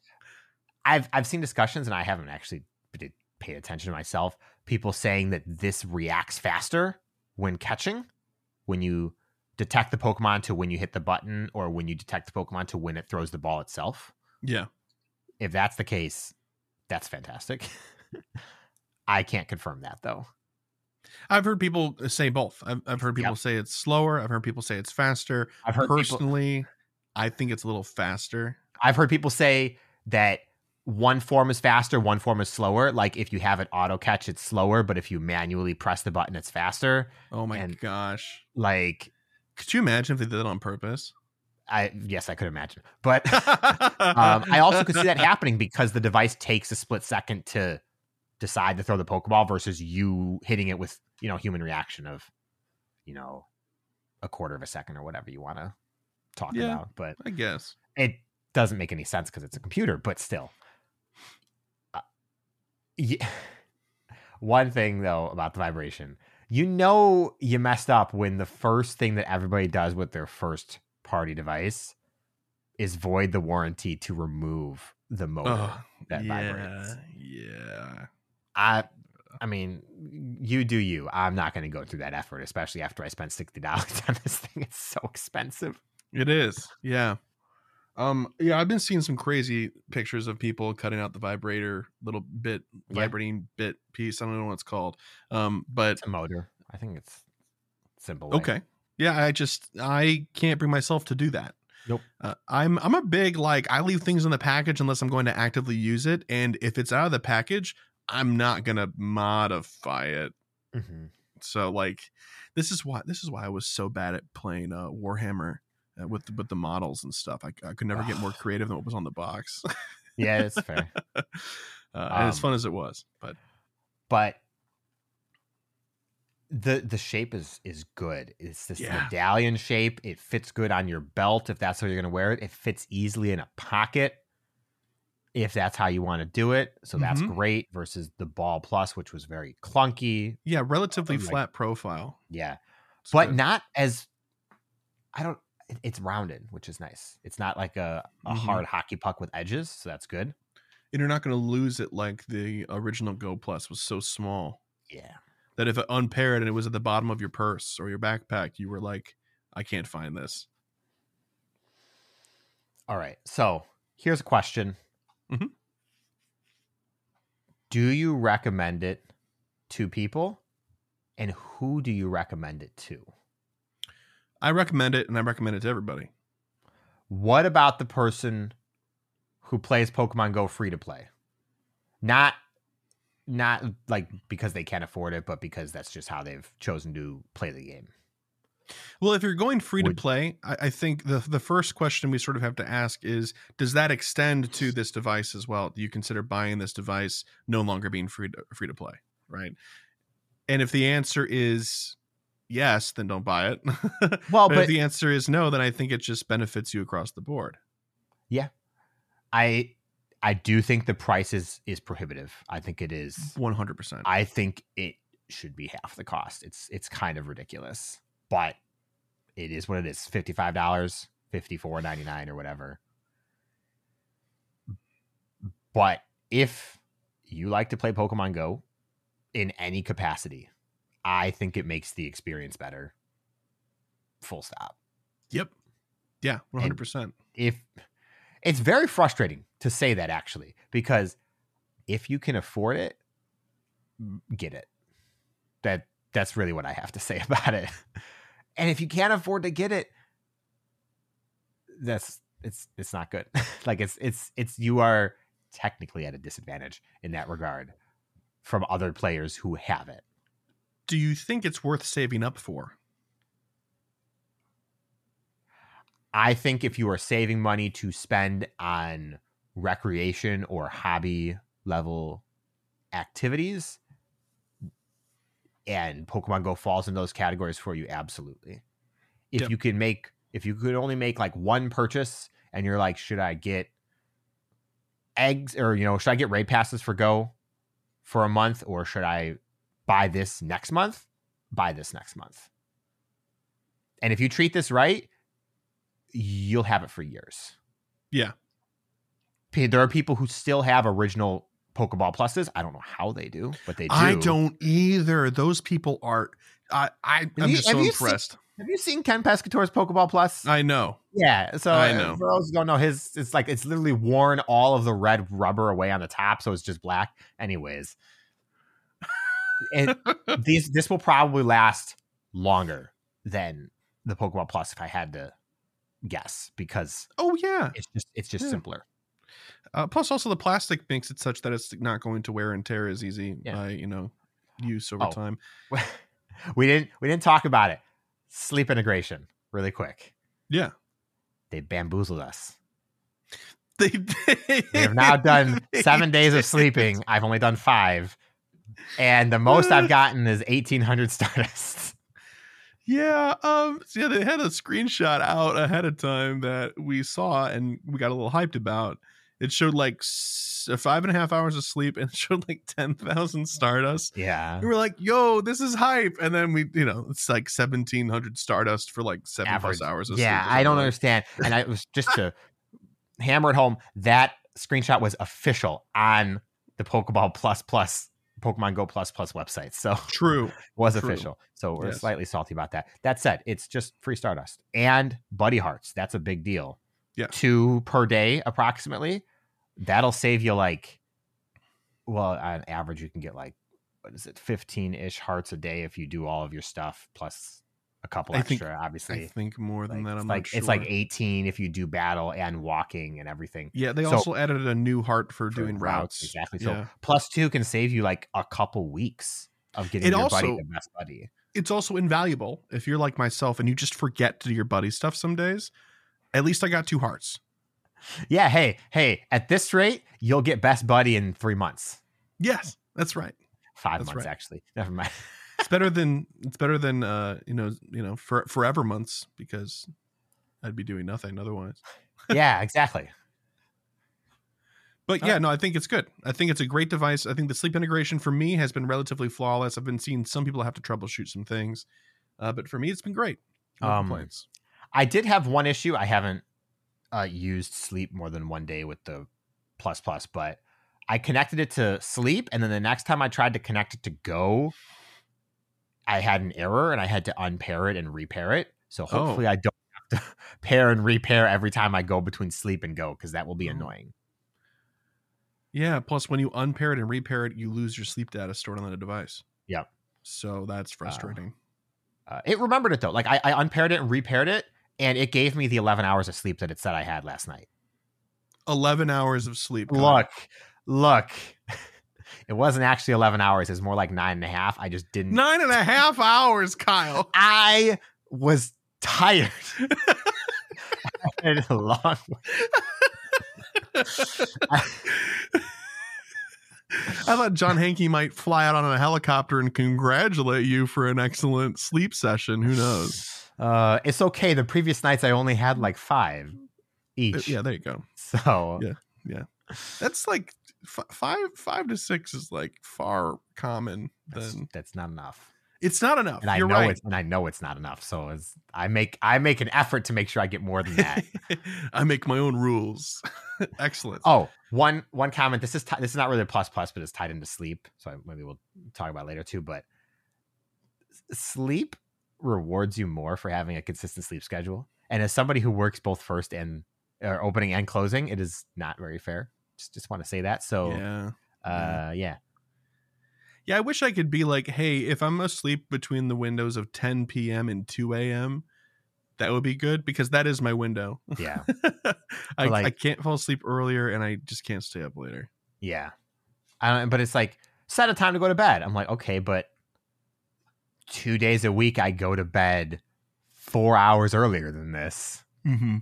I've I've seen discussions and I haven't actually paid attention to myself. People saying that this reacts faster when catching, when you detect the Pokemon to when you hit the button, or when you detect the Pokemon to when it throws the ball itself. Yeah. If that's the case, that's fantastic. I can't confirm that though. I've heard people uh, say both. I've, I've heard people Yep. say it's slower. I've heard people say it's faster. I've heard people, Personally, I think it's a little faster. I've heard people say that one form is faster, one form is slower. Like if you have it auto catch, it's slower, but if you manually press the button, it's faster. Oh my And- gosh. Like Could you imagine if they did that on purpose? I yes, I could imagine. But um, I also could see that happening because the device takes a split second to decide to throw the Pokeball versus you hitting it with, you know, human reaction of, you know, a quarter of a second or whatever you want to talk Yeah. about. But I guess. it doesn't make any sense because it's a computer, but still. Uh, yeah. One thing though about the vibration, you know, you messed up when the first thing that everybody does with their first party device is void the warranty to remove the motor Oh, that yeah. vibrates. Yeah. I, I mean, you do you. I'm not going to go through that effort, especially after I spent sixty dollars on this thing. It's so expensive. It is. Yeah. Um yeah, I've been seeing some crazy pictures of people cutting out the vibrator little bit Yeah. vibrating bit piece. I don't know what it's called. Um but It's a motor. I think it's simple. okay. Yeah, I just I can't bring myself to do that. Nope. Uh, I'm I'm a big like I leave things in the package unless I'm going to actively use it and if it's out of the package, I'm not going to modify it. Mhm. So like this is why this is why I was so bad at playing uh Warhammer uh, with the, with the models and stuff. I, I could never get more creative than what was on the box. Yeah, it's fair. uh, and as Um, fun as it was, but but the the shape is is good. It's this Yeah. medallion shape. It fits good on your belt if that's how you're going to wear it. It fits easily in a pocket if that's how you want to do it. So that's Mhm. great versus the Ball Plus, which was very clunky. yeah, relatively like- flat profile. Yeah, It's but good. not as I don't. It- It's rounded, which is nice. It's not like a, a Mhm. hard hockey puck with edges, so that's good. and you're not going to lose it like the original Go Plus was so small Yeah. that if it unpaired and it was at the bottom of your purse or your backpack, you were like, I can't find this. All right. So here's a question. Mhm. Do you recommend it to people? And who do you recommend it to? I recommend it, and I recommend it to everybody. What about the person who plays Pokemon Go free to play? Not not like because they can't afford it, but because that's just how they've chosen to play the game. Well, if you're going free to play, I, I think the the first question we sort of have to ask is: Does that extend to this device as well? Do you consider buying this device no longer being free to free to play? Right. And if the answer is yes, then don't buy it. Well, but, but if the answer is no, then I think it just benefits you across the board. Yeah. I I do think the price is is prohibitive. I think it is One hundred percent. I think it should be half the cost. It's it's kind of ridiculous, but it is what it is. Fifty five dollars, fifty four ninety nine, or whatever. But if you like to play Pokemon Go in any capacity, I think it makes the experience better. Full stop. Yep. Yeah, one hundred percent. if it's very frustrating to say that actually because if you can afford it get it that that's really what i have to say about it and if you can't afford to get it that's it's it's not good like it's it's it's you are technically at a disadvantage in that regard from other players who have it Do you think it's worth saving up for? I think if you are saving money to spend on recreation or hobby level activities, and Pokemon Go falls in those categories for you, absolutely. If Yep. you can make, if you could only make like one purchase and you're like, should I get eggs or, you know, should I get raid passes for Go for a month or should I buy this next month? Buy this next month. And if you treat this right, you'll have it for years. Yeah. There are people who still have original Pokeball pluses. I don't know how they do, but they do. I don't either. Those people are. I, I I'm you- just so you seen- impressed. Have you seen Ken Pescator's Pokeball Plus? I know. yeah. So I uh, know. for those who don't know, his it's like it's literally worn all of the red rubber away on the top, so it's just black. Anyways, and these this will probably last longer than the Pokemon Plus if I had to guess because Oh yeah. it's just it's just Yeah. simpler. Uh, plus, also the plastic makes it such that it's not going to wear and tear as easy Yeah. by you know use over Oh. time. we didn't we didn't talk about it. Sleep integration, really quick. Yeah, They bamboozled us. they they have now done seven days of sleeping. I've only done five, and the most I've gotten is eighteen hundred Stardust. Yeah, um, so yeah, they had a screenshot out ahead of time that we saw and we got a little hyped about. It showed like s- five and a half hours of sleep and showed like ten thousand Stardust. Yeah, We were like, "Yo, this is hype!" And then we, you know, it's like seventeen hundred Stardust for like seven Average. plus hours of yeah. I don't understand, and I it was just to hammer it home. That screenshot was official on the Pokeball Plus Plus Pokemon Go Plus Plus website, so True. was True. official. So we're Yes. slightly salty about that. That said, it's just free Stardust and Buddy Hearts. That's a big deal. Yeah. Two per day, approximately. That'll save you like, well, on average, you can get like, what is it, 15 ish hearts a day if you do all of your stuff plus a couple I think- extra, I obviously. think more than Like, that. I'm like not it's like 18 if you do battle and walking and everything. Yeah, they So- also added a new heart for, For doing routes. exactly. So Yeah. plus two can save you like a couple weeks of getting It your buddy also- the best buddy. it's also invaluable if you're like myself and you just forget to do your buddy stuff some days. At least I got two hearts. Yeah, hey, hey, at this rate, you'll get best buddy in three months. Yes, that's right. Five That's months right. actually. Never mind. It's better than it's better than uh you know you know for forever months because I'd be doing nothing otherwise. yeah, exactly. But All yeah, right. no, I think it's good. I think it's a great device. I think the sleep integration for me has been relatively flawless. I've been seeing some people have to troubleshoot some things, uh, but for me, it's been great. No Um, complaints. I did have one issue. I haven't uh, used sleep more than one day with the plus plus, but I connected it to sleep, and then the next time I tried to connect it to go, I had an error, and I had to unpair it and repair it. So Oh. hopefully, I don't have to pair and repair every time I go between sleep and go because that will be Oh. annoying. Yeah. Plus, when you unpair it and repair it, you lose your sleep data stored on the device. Yep. So that's frustrating. Uh, it remembered it though. Like I, I unpaired it and repaired it, and it gave me the 11 hours of sleep that it said I had last night. Eleven hours of sleep. Look, look. It wasn't actually 11 hours. It's more like nine and a half. I just didn't. nine and a half hours, Kyle. I was tired. I had a long. I thought John Hanke might fly out on a helicopter and congratulate you for an excellent sleep session. Who knows? Uh, it's okay. The previous nights I only had like five each. Yeah, there you go. So yeah, Yeah. That's like f- five, five to six is like far common. that's, Than that's not enough. it's not enough. And I You're know right. it's and I know it's not enough. So it's, I make I make an effort to make sure I get more than that. I make my own rules. Excellent. Oh, one one comment. This is ti- this is not really a plus plus, but it's tied into sleep. So I- maybe we'll talk about it later too. But sleep rewards you more for having a consistent sleep schedule. And as somebody who works both first and or opening and closing, it is not very fair. Just just want to say that. So yeah. uh yeah. Yeah, I wish I could be like, hey, if I'm asleep between the windows of 10 p.m. and 2 a.m., that would be good because that is my window. Yeah. I, like- I can't fall asleep earlier and I just can't stay up later. Yeah. I don't, but it's like set a time to go to bed. I'm like, okay, but two days a week I go to bed four hours earlier than this. Mm-hmm.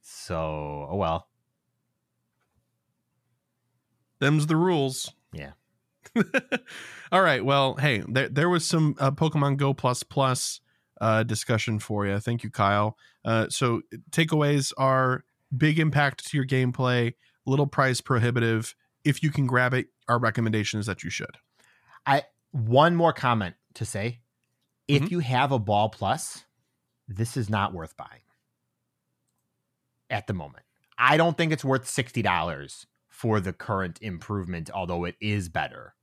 So, oh well. Them's the rules. Yeah. All right. Well, hey, there, there was some uh, Pokemon Go Plus Plus uh, discussion for you. Thank you, Kyle. Uh, so takeaways are big impact to your gameplay, little price prohibitive. If you can grab it, our recommendation is that you should. I One more comment to say. If Mhm. you have a ball plus, this is not worth buying at the moment. I don't think it's worth $60 for the current improvement, although it is better.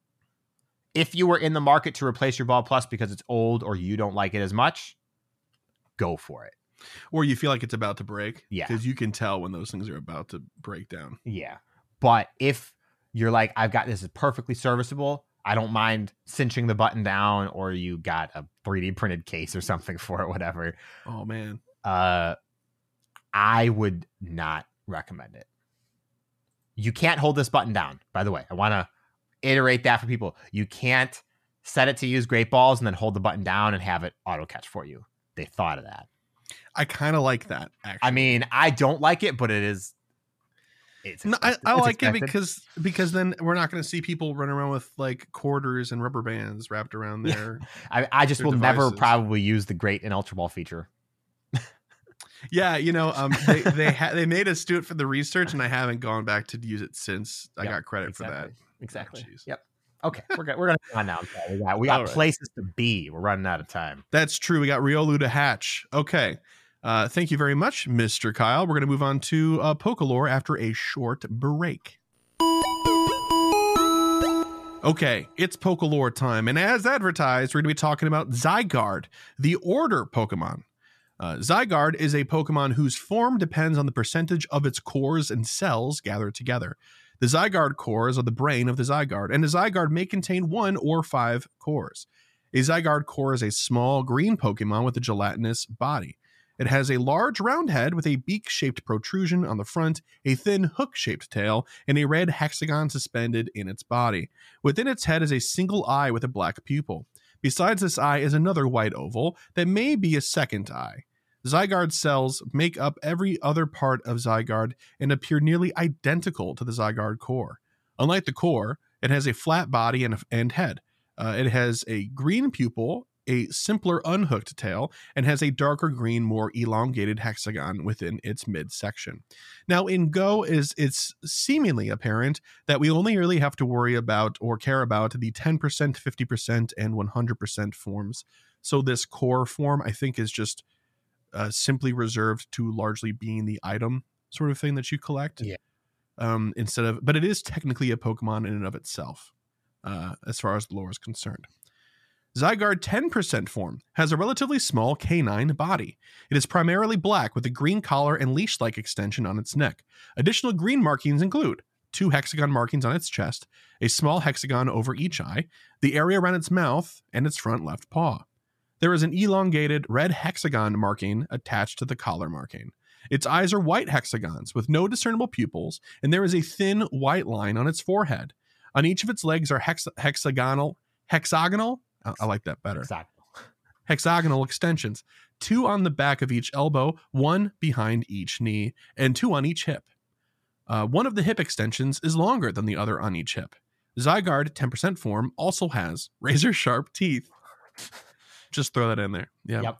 If you were in the market to replace your ball plus because it's old or you don't like it as much, go for it. Or you feel like it's about to break. Yeah. Because you can tell when those things are about to break down. Yeah. But if you're like, I've got this is perfectly serviceable, I don't mind cinching the button down, or you got a 3D printed case or something for it, whatever. Oh, man. Uh, I would not recommend it. You can't hold this button down. By the way, I want to iterate that for people. You can't set it to use great balls and then hold the button down and have it auto catch for you. They thought of that. I kind of like that. Actually, I mean, I don't like it, but it is. It's no, I, I like expected. it because because then we're not going to see people run around with like quarters and rubber bands wrapped around there. I, I just will devices. never probably use the great and ultra ball feature. Yeah, you know, um, they they ha- they made us do it for the research, and I haven't gone back to use it since. I yep, got credit exactly. for that. Exactly. Oh, yep. Okay, we're gonna we're gonna go on now. We got we got right. places to be. We're running out of time. That's true. We got Riolu to hatch. Okay. Uh, thank you very much, Mr. Kyle. We're going to move on to uh, Pokalore after a short break. Okay, it's Pokalore time, and as advertised, we're going to be talking about Zygarde, the Order Pokemon. Uh, Zygarde is a Pokemon whose form depends on the percentage of its cores and cells gathered together. The Zygarde cores are the brain of the Zygarde, and a Zygarde may contain one or five cores. A Zygarde core is a small green Pokemon with a gelatinous body. It has a large round head with a beak shaped protrusion on the front, a thin hook shaped tail, and a red hexagon suspended in its body. Within its head is a single eye with a black pupil. Besides this eye is another white oval that may be a second eye. Zygarde cells make up every other part of Zygarde and appear nearly identical to the Zygarde core. Unlike the core, it has a flat body and, and head. Uh, it has a green pupil a simpler unhooked tail and has a darker green, more elongated hexagon within its midsection. Now, in Go, is it's seemingly apparent that we only really have to worry about or care about the 10%, 50%, and 100% forms. So this core form, I think, is just uh, simply reserved to largely being the item sort of thing that you collect. Yeah. Um, instead of, but it is technically a Pokemon in and of itself, uh, as far as the lore is concerned. Zygarde 10% form has a relatively small canine body. It is primarily black with a green collar and leash like extension on its neck. Additional green markings include two hexagon markings on its chest, a small hexagon over each eye, the area around its mouth, and its front left paw. There is an elongated red hexagon marking attached to the collar marking. Its eyes are white hexagons with no discernible pupils, and there is a thin white line on its forehead. On each of its legs are hex- hexagonal hexagonal I, like that better. Hexagonal. Hexagonal extensions, two on the back of each elbow, one behind each knee, and two on each hip. Uh, one of the hip extensions is longer than the other on each hip. Zygarde 10% form also has razor sharp teeth. Just throw that in there. Yeah. Yep.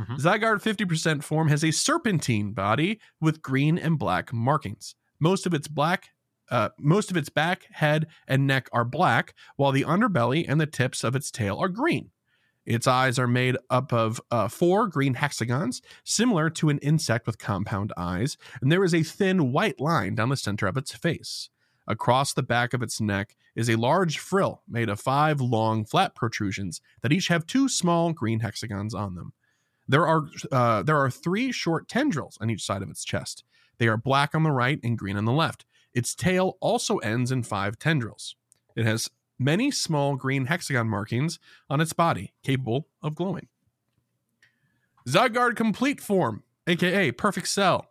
Mm-hmm. Zygarde 50% form has a serpentine body with green and black markings. Most of its black uh, most of its back, head, and neck are black, while the underbelly and the tips of its tail are green. Its eyes are made up of uh, four green hexagons, similar to an insect with compound eyes, and there is a thin white line down the center of its face. Across the back of its neck is a large frill made of five long, flat protrusions that each have two small green hexagons on them. There are uh, there are three short tendrils on each side of its chest. They are black on the right and green on the left, its tail also ends in five tendrils. It has many small green hexagon markings on its body, capable of glowing. Zygarde Complete Form, aka Perfect Cell,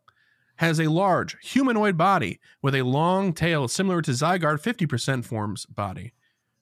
has a large humanoid body with a long tail similar to Zygarde 50% Form's body.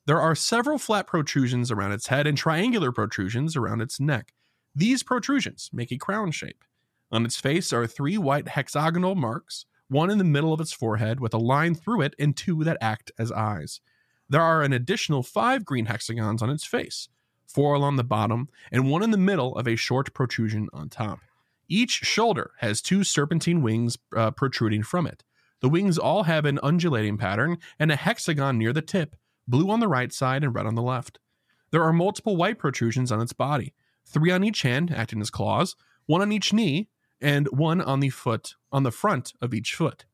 There are several flat protrusions around its head and triangular protrusions around its neck. These protrusions make a crown shape. On its face are three white hexagonal marks one in the middle of its forehead with a line through it, and two that act as eyes. There are an additional five green hexagons on its face, four along the bottom, and one in the middle of a short protrusion on top. Each shoulder has two serpentine wings uh, protruding from it. The wings all have an undulating pattern and a hexagon near the tip, blue on the right side and red on the left. There are multiple white protrusions on its body, three on each hand, acting as claws, one on each knee, and one on the foot on the front of each foot.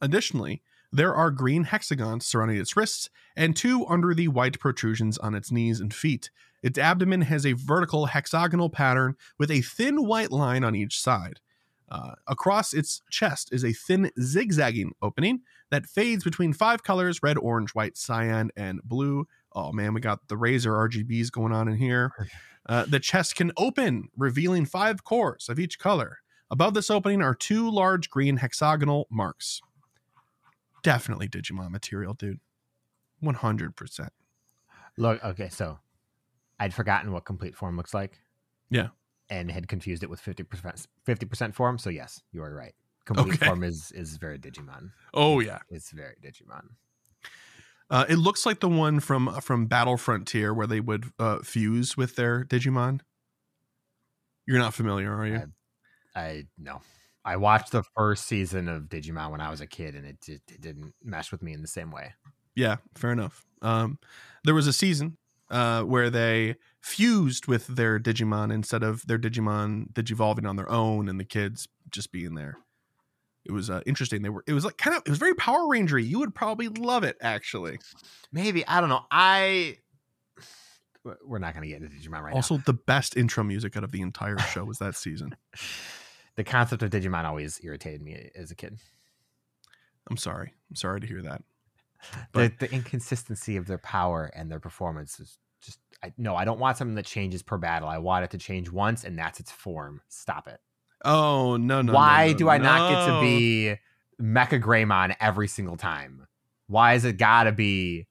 Additionally, there are green hexagons surrounding its wrists and two under the white protrusions on its knees and feet. Its abdomen has a vertical hexagonal pattern with a thin white line on each side. Uh, across its chest is a thin zigzagging opening that fades between five colors red, orange, white, cyan, and blue. Oh man, we got the Razer RGBs going on in here. Uh, the chest can open, revealing five cores of each color. Above this opening are two large green hexagonal marks. definitely Digimon material, dude. One hundred percent. Look, okay, so I'd forgotten what complete form looks like. Yeah. And had confused it with 50% 50% form. So yes, you are right. Complete Okay. form is is very Digimon. Oh yeah. It's very Digimon. Uh, it looks like the one from from Battle Frontier where they would uh, fuse with their Digimon. You're not familiar, are you? I- I no. I watched the first season of Digimon when I was a kid and it, it, it didn't mesh with me in the same way. Yeah, fair enough. Um, there was a season uh, where they fused with their Digimon instead of their Digimon digivolving on their own and the kids just being there. It was uh, interesting. They were. It was like kind of. It was very Power Rangery. You would probably love it, actually. Maybe, I don't know. I we're not going to get into Digimon right now. also, the best intro music out of the entire show was that season. The concept of Digimon always irritated me as a kid. I'm sorry. I'm sorry to hear that. the, the inconsistency of their power and their performance is just I no, I don't want something that changes per battle. I want it to change once and that's its form. Stop it. Oh no no! Why no, no, do I not get to be Mecha Greymon every single time? Why is it gotta be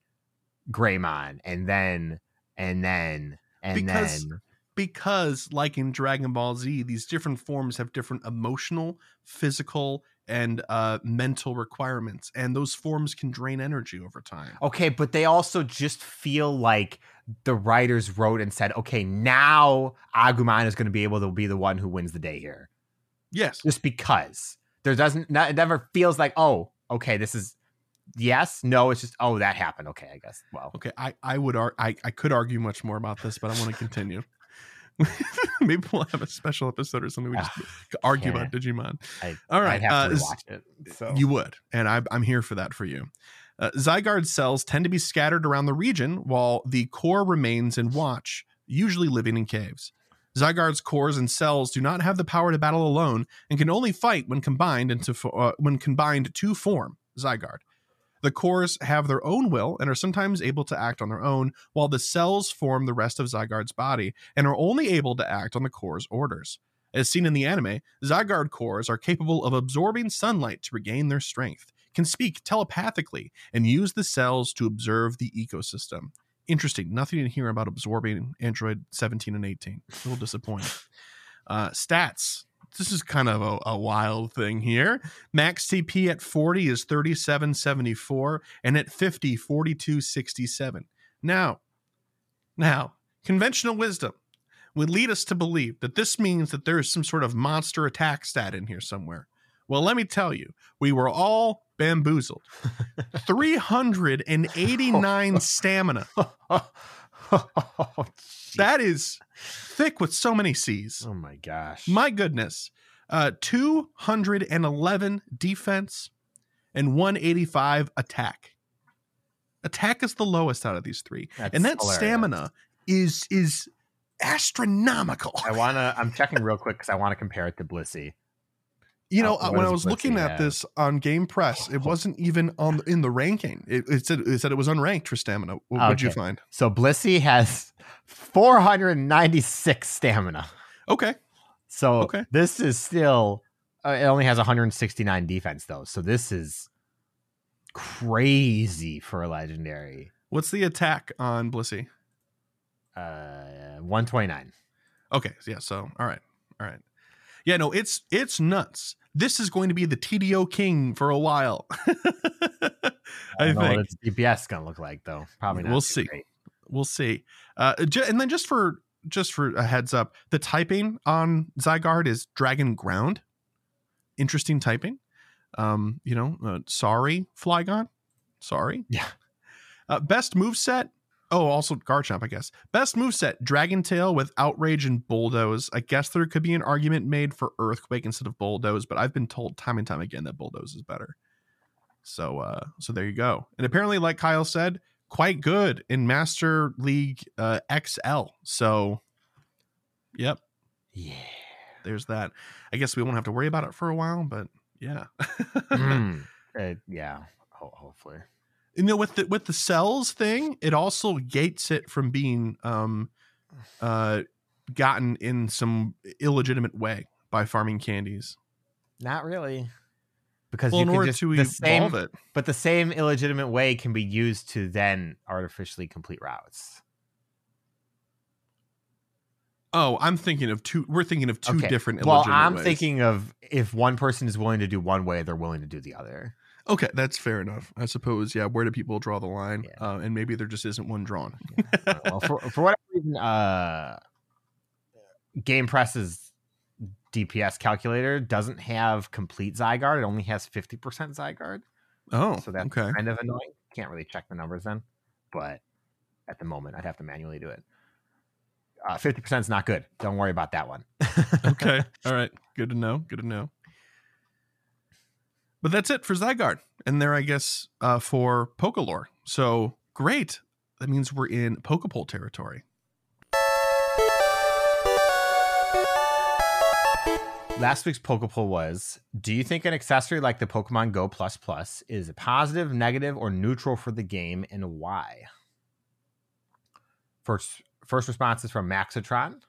Greymon and then and then and Because- then because like in dragon ball z these different forms have different emotional physical and uh mental requirements and those forms can drain energy over time Okay, but they also just feel like the writers wrote and said, okay, now Agumon is going to be able to be the one who wins the day here. Yes. just because. There doesn't not, it never feels like oh okay this is yes no it's just oh that happened. Okay i guess well. Okay i i would ar- i i could argue much more about this but i want to continue. Maybe we'll have a special episode or something we just argue about digimon. I, all right i'd have to uh, rewatch it so. You would, and I, I'm here for that for you. Uh, Zygarde cells tend to be scattered around the region, while the core remains in watch, usually living in caves. Zygarde's cores and cells do not have the power to battle alone, and can only fight when combined into uh, when combined to form Zygarde. The cores have their own will and are sometimes able to act on their own, while the cells form the rest of Zygarde's body and are only able to act on the core's orders. As seen in the anime, Zygarde cores are capable of absorbing sunlight to regain their strength, can speak telepathically, and use the cells to observe the ecosystem. Interesting. Nothing in here about absorbing Android 17 and 18. A little disappointing. Uh, stats. This is kind of a, a wild thing here. Max CP at 40 is 3774, and at 50, 4267. Now, now, conventional wisdom would lead us to believe that this means that there is some sort of monster attack stat in here somewhere. Well, let me tell you, we were all bamboozled. 389 stamina. oh. That is thick with so many C's. oh my gosh My goodness. Uh 211 defense and 185 attack. Attack is the lowest out of these three. That's and that hilarious. stamina is is astronomical. i want to i'm checking real quick because i want to compare it to blissey You know, Uh, uh, when I was looking at have? this on GamePress, it wasn't even on in the ranking. It, it said it said it was unranked for stamina. What would you find? so blissey has 496 stamina Okay, So Okay. this is still uh, it only has 169 defense though. So this is crazy for a legendary. what's the attack on Blissey? Uh 129. Okay, yeah. So all right, all right. Yeah, no, it's it's nuts. This is going to be the TDO king for a while. I, I think what its DPS gonna look like though. Probably not. We'll see. great. we'll see. Uh, and then just for just for a heads up, the typing on Zygarde is Dragon Ground. Interesting typing. Um, you know, uh, sorry, Flygon. Sorry. Yeah. Uh, best move set. Oh, also Garchomp, I guess. Best move set: Dragon Tail with Outrage and Bulldoze. I guess there could be an argument made for Earthquake instead of Bulldoze, but I've been told time and time again that Bulldoze is better. So, uh, so there you go. And apparently, like Kyle said, quite good in Master League uh, XL. So, yep, Yeah. there's that. I guess we won't have to worry about it for a while, but yeah. Mm. Uh, yeah. Ho- hopefully. You know, with the with the cells thing, it also gates it from being um, uh, gotten in some illegitimate way by farming candies. Not really. because Well, you in can order just to the same, it, but the same illegitimate way can be used to then artificially complete routes. oh, I'm thinking of two. We're thinking of two Okay. different. Well, I'm ways. thinking of if one person is willing to do one way, they're willing to do the other. Okay, that's fair enough. I suppose. Yeah, where do people draw the line? Yeah. Uh, and maybe there just isn't one drawn. well, for for whatever reason, uh, GamePress's DPS calculator doesn't have complete Zygarde. It only has fifty percent Zygarde. Oh, So that's okay. kind of annoying. Can't really check the numbers then, but at the moment, I'd have to manually do it. Uh, Fifty percent is not good. Don't worry about that one. okay. All right. Good to know. Good to know. But that's it for Zygarde. And there, I guess, uh, for Pokalore. So great. That means we're in Pokepoll territory. Last week's Pokepoll was: Do you think an accessory like the Pokemon Go Plus Plus is a positive, negative, or neutral for the game, and why? First, first response is from Maxitron.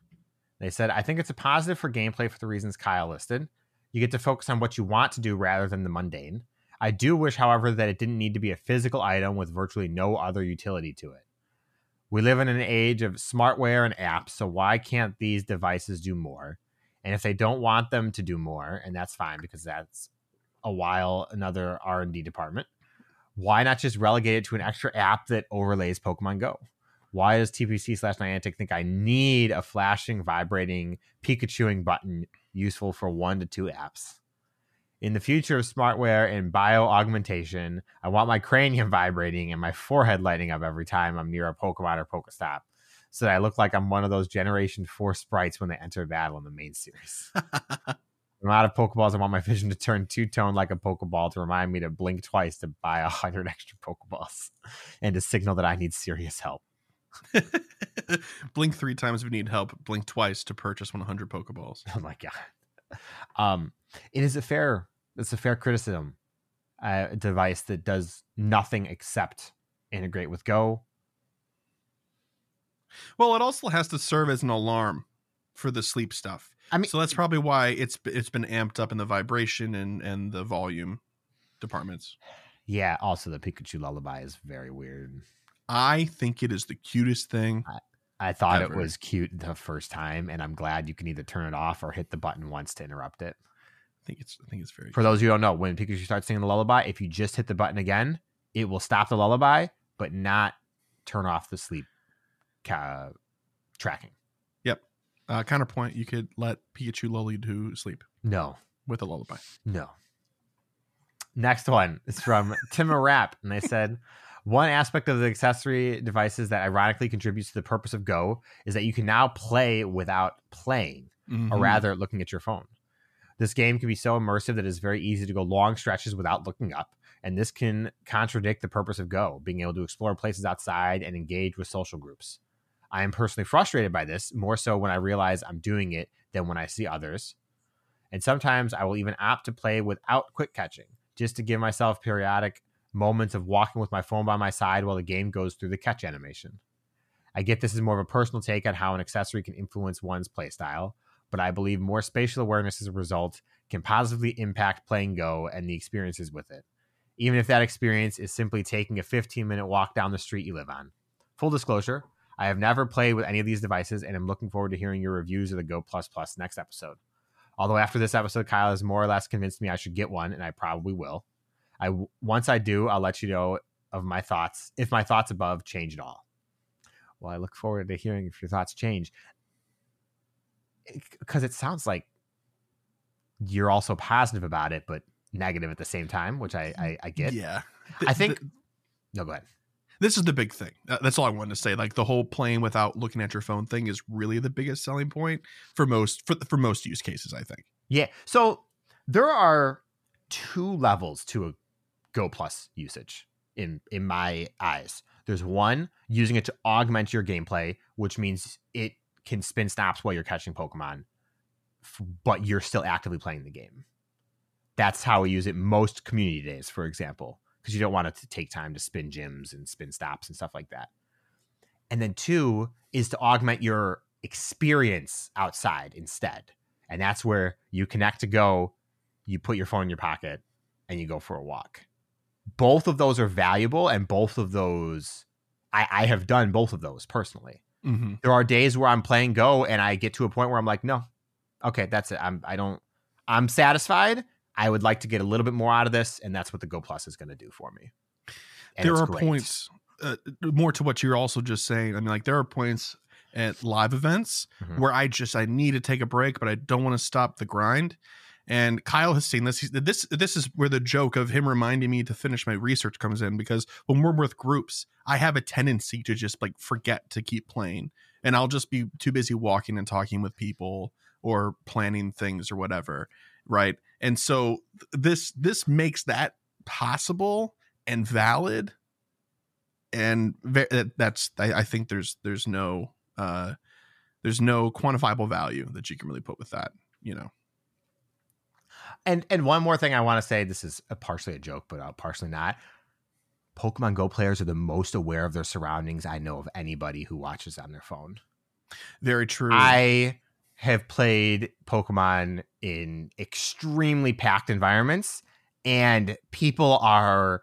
They said, "I think it's a positive for gameplay for the reasons Kyle listed. You get to focus on what you want to do rather than the mundane. I do wish, however, that it didn't need to be a physical item with virtually no other utility to it. We live in an age of smartware and apps, so why can't these devices do more?" and if they don't want them to do more and that's fine because that's a while another r&d department why not just relegate it to an extra app that overlays pokemon go why does tpc slash niantic think i need a flashing vibrating pikachuing button useful for one to two apps in the future of smartware and bio augmentation i want my cranium vibrating and my forehead lighting up every time i'm near a pokemon or pokestop so that I look like I'm one of those Generation 4 sprites when they enter battle in the main series. I'm out of Pokeballs. I want my vision to turn two tone like a Pokeball to remind me to blink twice to buy a hundred extra Pokeballs and to signal that I need serious help. blink three times if you need help. Blink twice to purchase 100 Pokeballs. Oh my god. Um, it is a fair. It's a fair criticism. Uh, a device that does nothing except integrate with Go. Well, it also has to serve as an alarm for the sleep stuff. I mean, so that's probably why it's it's been amped up in the vibration and and the volume departments. yeah. Also, the Pikachu lullaby is very weird. I think it is the cutest thing. I thought Ever. it was cute the first time, and I'm glad you can either turn it off or hit the button once to interrupt it. I think it's I think it's very For those who don't know, when Pikachu starts singing the lullaby, if you just hit the button again, it will stop the lullaby, but not turn off the sleep ca- tracking. Yep. Uh, counterpoint. You could let Pikachu lull you to sleep No, with a lullaby. no. Next one is from Timmer Rap, and they said one aspect of the accessory devices that ironically contributes to the purpose of Go is that you can now play without playing. or Mhm. rather looking at your phone. This game can be so immersive that it's very easy to go long stretches without looking up, and this can contradict the purpose of Go, being able to explore places outside and engage with social groups. I am personally frustrated by this, more so when I realize I'm doing it than when I see others. And sometimes I will even opt to play without quick catching, just to give myself periodic moments of walking with my phone by my side while the game goes through the catch animation. I get this is more of a personal take on how an accessory can influence one's playstyle, but I believe more spatial awareness as a result can positively impact playing Go and the experiences with it, even if that experience is simply taking a 15 minute walk down the street you live on. Full disclosure, I have never played with any of these devices and am looking forward to hearing your reviews of the Go Plus Plus next episode. Although after this episode, Kyle has more or less convinced me I should get one, and I probably will. I once I do, I'll let you know of my thoughts if my thoughts above change at all. Well, I look forward to hearing if your thoughts change eh, because it sounds like you're also positive about it, but negative at the same time, which I I, I get. Yeah, I think. Th- no, go ahead. this is the big thing. That's all I wanted to say. Like the whole playing without looking at your phone thing is really the biggest selling point for most for for most use cases. I think. Yeah. So there are two levels to a Go Plus usage in in my eyes. There's one using it to augment your gameplay, which means it can spin stops while you're catching Pokemon, but you're still actively playing the game. That's how we use it most community days, for example, because you don't want it to take time to spin gyms and spin stops and stuff like that. And then two is to augment your experience outside instead. And that's where you connect to go, you put your phone in your pocket, and you go for a walk. Both of those are valuable, and both of those I, I have done both of those personally. Mm-hmm. There are days where I'm playing Go and I get to a point where I'm like, no, okay, that's it. I'm I don't I'm satisfied. I would like to get a little bit more out of this, and that's what the Go Plus is going to do for me. And there are great. points uh, more to what you're also just saying. I mean, like there are points at live events Mhm. where I just I need to take a break, but I don't want to stop the grind. And Kyle has seen this. He's, this this is where the joke of him reminding me to finish my research comes in because when we're with groups, I have a tendency to just like forget to keep playing, and I'll just be too busy walking and talking with people or planning things or whatever, right? And so this this makes that possible and valid and ve- that's I, I think there's there's no uh there's no quantifiable value that you can really put with that you know And and one more thing I want to say. This is a partially a joke, but uh, partially not. Pokemon Go players are the most aware of their surroundings I know of anybody who watches on their phone. very true I have played Pokemon in extremely packed environments, and people are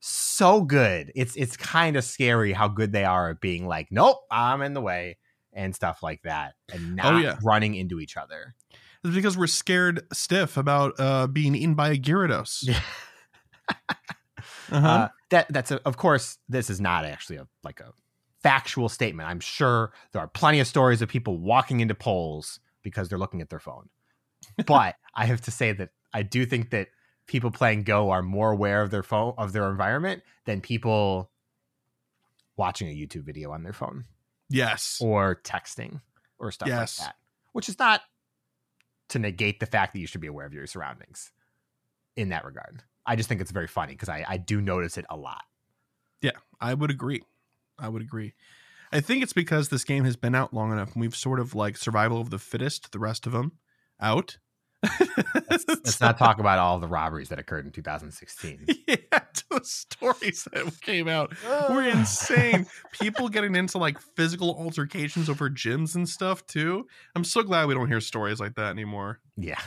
so good. It's it's kind of scary how good they are at being like, nope, I'm in the way and stuff like that, and not Oh, yeah. running into each other. Because we're scared stiff about uh being eaten by a gyarados Yeah. uh-huh. Uh, that that's a, of course this is not actually a like a factual statement. I'm sure there are plenty of stories of people walking into poles because they're looking at their phone. But I have to say that I do think that people playing Go are more aware of their phone of their environment than people watching a YouTube video on their phone yes or texting or stuff Yes. like that. Which is not to negate the fact that you should be aware of your surroundings in that regard. I just think it's very funny because I, I do notice it a lot. Yeah, I would agree i would agree i think it's because this game has been out long enough and we've sort of like survival of the fittest the rest of them out Let's, let's not talk about all the robberies that occurred in 2016. yeah, those stories that came out were insane. People getting into like physical altercations over gyms and stuff too. I'm so glad we don't hear stories like that anymore. Yeah.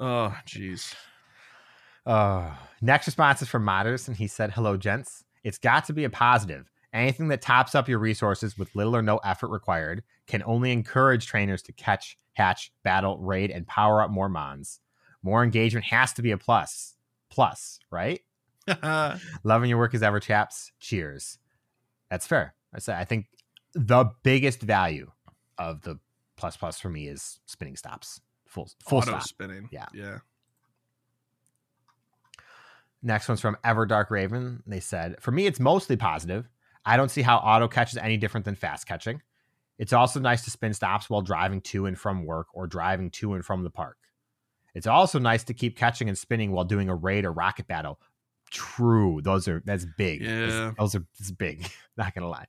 Oh, jeez. Uh, next response is from Modders, and he said, Hello, gents. It's got to be a positive. Anything that tops up your resources with little or no effort required can only encourage trainers to catch, hatch, battle, raid, and power up more mons. More engagement has to be a plus. Plus, right? Loving your work as ever, chaps. Cheers. That's fair. I say I think the biggest value of the plus plus for me is spinning stops. Full full Auto stop. spinning. Yeah. Yeah. Next one's from Everdark Raven. They said, For me, it's mostly positive. I don't see how auto catch is any different than fast catching. It's also nice to spin stops while driving to and from work or driving to and from the park. It's also nice to keep catching and spinning while doing a raid or rocket battle. True. Those are that's big. Yeah. Those are it's big. Not gonna lie.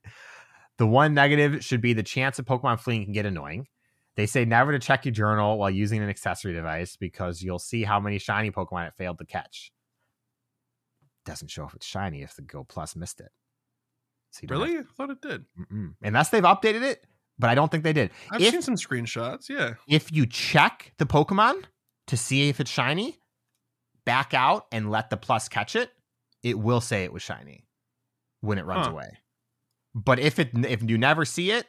The one negative should be the chance of Pokemon fleeing can get annoying. They say never to check your journal while using an accessory device because you'll see how many shiny Pokemon it failed to catch doesn't show if it's shiny if the Go Plus missed it. So you don't Really? I thought it did. mm-mm. Unless they've updated it, but I don't think they did. I've If- seen some screenshots. Yeah. If you check the Pokemon to see if it's shiny, back out and let the Plus catch it, it will say it was shiny when it runs Huh. away. But if it if you never see it,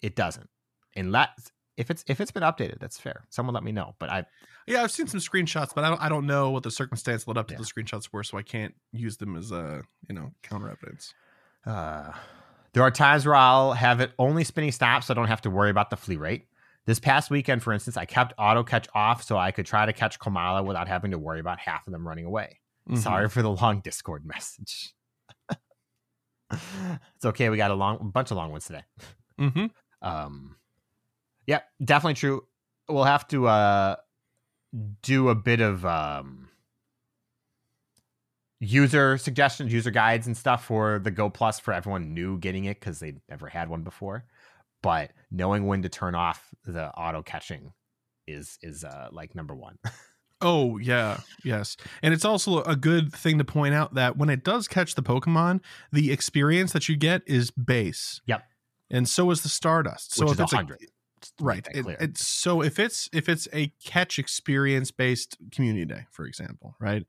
it doesn't. Unless if it's if it's been updated, that's fair. Someone let me know. But I Yeah, I've seen some screenshots, but I don't I don't know what the circumstance led up to Yeah. the screenshots were, so I can't use them as a you know, counter evidence. Uh, there are times where I'll have it only spinning stops, so I don't have to worry about the flee rate. This past weekend, for instance, I kept auto catch off so I could try to catch Komala without having to worry about half of them running away. Mhm. Sorry for the long Discord message. it's okay. We got a long, a bunch of long ones today. Mm-hmm. Um, yeah, definitely true. We'll have to uh do a bit of um user suggestions, user guides, and stuff for the Go Plus for everyone new getting it because they never had one before. But knowing when to turn off the auto catching is is uh like number one. Oh yeah, yes, and it's also a good thing to point out that when it does catch the Pokemon, the experience that you get is base. Yep. and so is the Stardust. So which if it's a a, hundred. Just to make right, it, it's so if it's if it's a catch experience based community day, for example, right,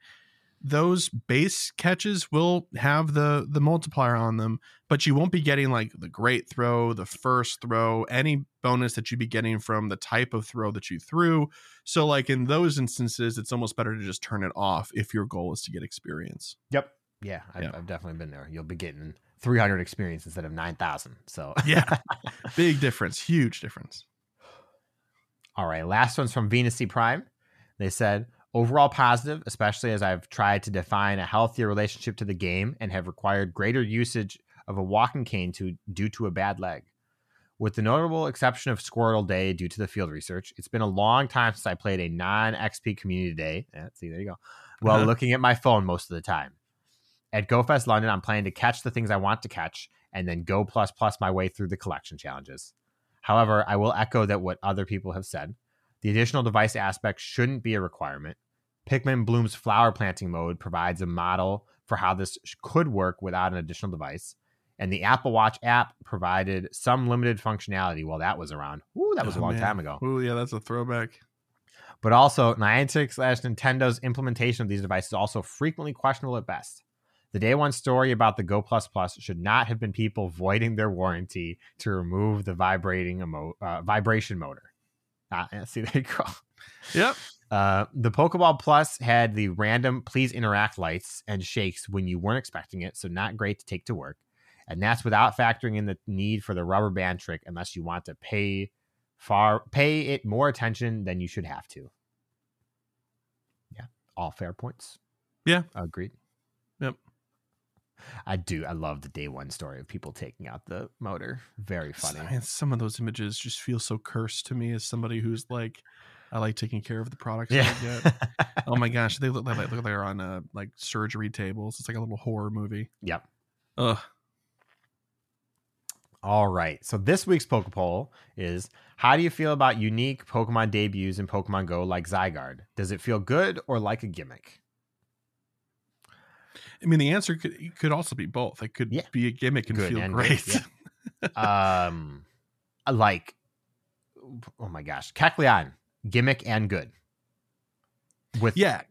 those base catches will have the the multiplier on them, but you won't be getting like the great throw, the first throw, any bonus that you'd be getting from the type of throw that you threw. So like in those instances, it's almost better to just turn it off if your goal is to get experience. Yep. Yeah, I've, Yeah. I've definitely been there. You'll be getting 300 experience instead of 9,000. So Yeah. Big difference, huge difference. All right, last one's from Venus C Prime. They said, overall positive, especially as I've tried to define a healthier relationship to the game and have required greater usage of a walking cane to due to a bad leg. With the notable exception of Squirtle Day due to the field research, it's been a long time since I played a non XP community day. Yeah, see, there you go. While Uh-huh. looking at my phone most of the time. At GoFest London, I'm planning to catch the things I want to catch and then go plus plus my way through the collection challenges. However, I will echo that what other people have said. The additional device aspect shouldn't be a requirement. Pikmin Bloom's flower planting mode provides a model for how this could work without an additional device. And the Apple Watch app provided some limited functionality while that was around. Ooh, that was a Oh, long man. time ago. Oh yeah, that's a throwback. But also, Niantic slash Nintendo's implementation of these devices is also frequently questionable at best. The day one story about the Go Plus Plus should not have been people voiding their warranty to remove the vibrating emo- uh, vibration motor. Ah, yeah, see, there you go. Yep. Uh, the Pokeball Plus had the random please interact lights and shakes when you weren't expecting it, so not great to take to work. And that's without factoring in the need for the rubber band trick unless you want to pay far pay it more attention than you should have to. Yeah, all fair points. Yeah. Agreed. I do. I love the day one story of people taking out the motor. Very funny. Some of those images just feel so cursed to me as somebody who's like, I like taking care of the products that I get. Yeah. oh my gosh, they look like, look like they're on uh, like surgery tables. It's like a little horror movie. yep. Ugh. All right. So this week's Pokepoll is how do you feel about unique Pokemon debuts in Pokemon Go like Zygarde? Does it feel good or like a gimmick? I mean, the answer could could also be both. It could Yeah. be a gimmick and Good feel and great. great, um like oh my gosh, Kecleon, gimmick and good. With yeah,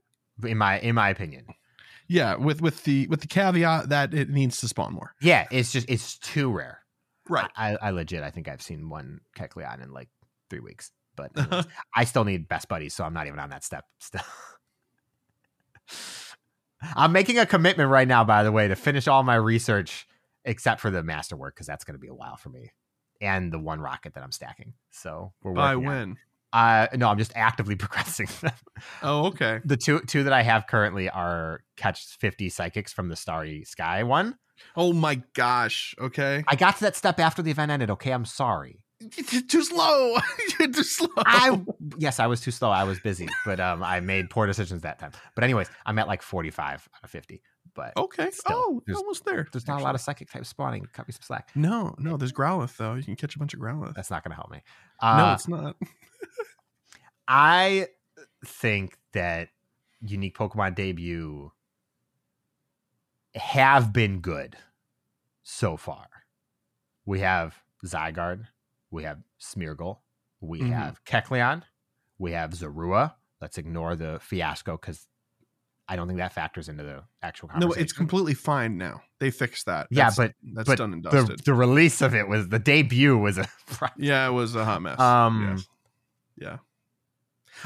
in my in my opinion. yeah. With with the with the caveat that it needs to spawn more. Yeah, it's just it's too rare. Right. I, I legit I think I've seen one Kecleon in like three weeks. But anyways, I still need best buddies, so I'm not even on that step still. I'm making a commitment right now, by the way, to finish all my research except for the masterwork, because that's gonna be a while for me. And the one rocket that I'm stacking. So we're By when? Uh no, I'm just actively progressing them. Oh, okay. the two two that I have currently are catch 50 psychics from the Starry Sky one. Oh my gosh. Okay. I got to that step after the event ended. Okay, I'm sorry. Too slow. You're too slow. I yes, I was too slow. I was busy, but um, I made poor decisions that time. But anyways, I'm at like 45 out of 50. But okay. Still, oh, almost there. there's not a lot of psychic type spawning. Cut me some slack. No, no. There's Growlithe though. You can catch a bunch of Growlithe. That's not going to help me. no, Uh, it's not. I think that unique Pokemon debut have been good so far. We have Zygarde, we have Smeargle, we Mhm. have Kecleon, we have Zorua. Let's ignore the fiasco because I don't think that factors into the actual No, it's completely fine now. They fixed that. Yeah, That's- but that's but done and the, dusted. the release of it was the debut was a yeah, it was a hot mess. Um, Yes. yeah.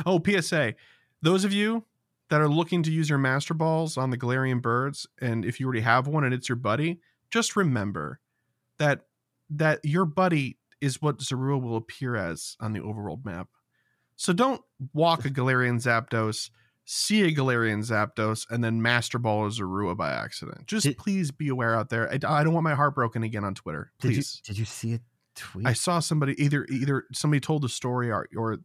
Oh, PSA. Those of you that are looking to use your master balls on the Galarian birds, and if you already have one and it's your buddy, just remember that that your buddy is what Zorua will appear as on the overworld map. So don't walk a Galarian Zapdos, see a Galarian Zapdos, and then master ball a Zorua by accident. Just Did- please be aware out there. I, I don't want my heart broken again on Twitter. Did you Please. did you see a tweet? I saw somebody either either somebody told the story or or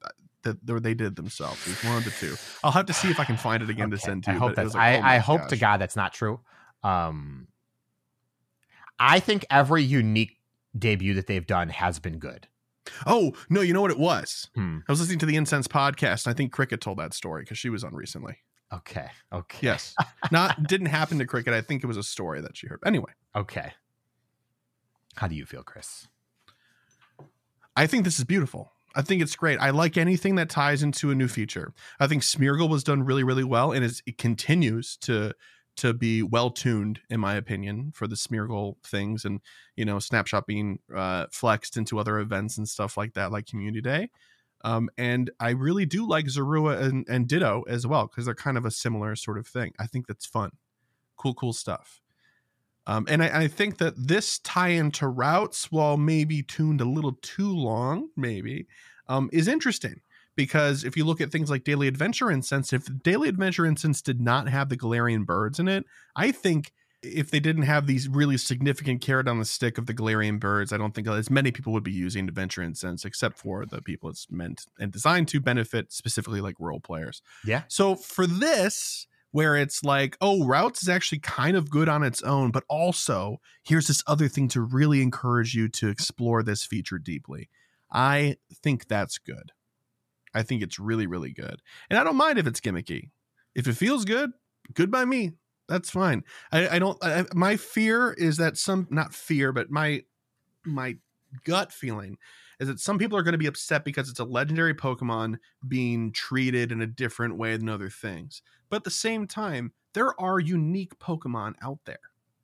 that they did themselves. One of the two. I'll have to see if I can find it again to Okay, send to I you. hope that's. like, I, oh I hope to. God that's not true. Um, I think every unique debut that they've done has been good. Oh no, you know what it was? Hmm. I was listening to the Incense podcast. And I think Cricket told that story because she was on recently. Okay. Okay. Yes, not didn't happen to Cricket. I think it was a story that she heard. Anyway, Okay. How do you feel, Chris? I think this is beautiful. I think it's great. I like anything that ties into a new feature. I think Smeargle was done really, really well, and it continues to to be well tuned, in my opinion, for the Smeargle things, and you know, Snapshot being uh, flexed into other events and stuff like that, like Community Day. Um, and I really do like Zorua and, and Ditto as well because they're kind of a similar sort of thing. I think that's fun, cool, cool stuff. Um, and I, I, think that this tie into routes, while maybe tuned a little too long, maybe, um, is interesting because if you look at things like Daily Adventure Incense, if Daily Adventure Incense did not have the Galarian birds in it, I think if they didn't have these really significant carrot on the stick of the Galarian birds, I don't think as many people would be using Adventure Incense, except for the people it's meant and designed to benefit, specifically like role players. Yeah. So for this, where it's like, oh, routes is actually kind of good on its own, but also here's this other thing to really encourage you to explore this feature deeply. I think that's good. I think it's really, really good. And I don't mind if it's gimmicky. If it feels good, good by me. That's fine. I, I don't, I, my fear is that some, not fear, but my, my gut feeling is that some people are going to be upset because it's a legendary Pokemon being treated in a different way than other things. But at the same time, there are unique Pokemon out there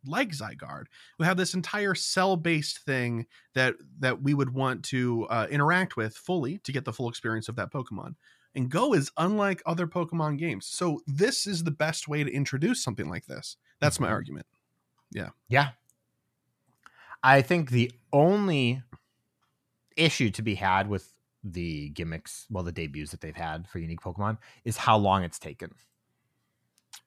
like Zygarde, who have this entire cell-based thing that that we would want to uh, interact with fully to get the full experience of that Pokemon. And Go is unlike other Pokemon games, so this is the best way to introduce something like this. That's my mm-hmm. argument. Yeah, yeah. I think the only issue to be had with the gimmicks, well, the debuts that they've had for unique Pokemon, is how long it's taken.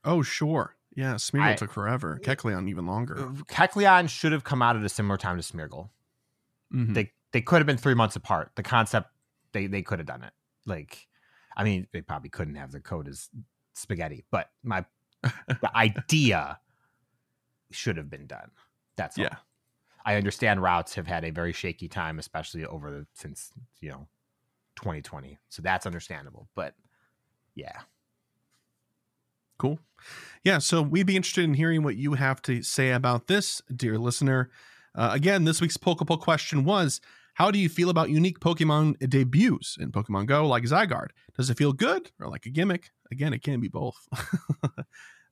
Oh, sure. Yeah, Smeargle took forever. Kecleon even longer. Uh, Kecleon should have come out at a similar time to Smeargle. Mm-hmm. They they could have been three months apart. The concept they they could have done it. Like, I mean, they probably couldn't have the code as spaghetti, but my the idea should have been done. That's all. yeah. I understand routes have had a very shaky time, especially over the, since you know 2020. So that's understandable. But yeah. Cool. Yeah, so we'd be interested in hearing what you have to say about this, dear listener. Uh, again, this week's Pokepoll question was How do you feel about unique Pokemon debuts in Pokemon Go like Zygarde? Does it feel good or like a gimmick? Again, it can be both.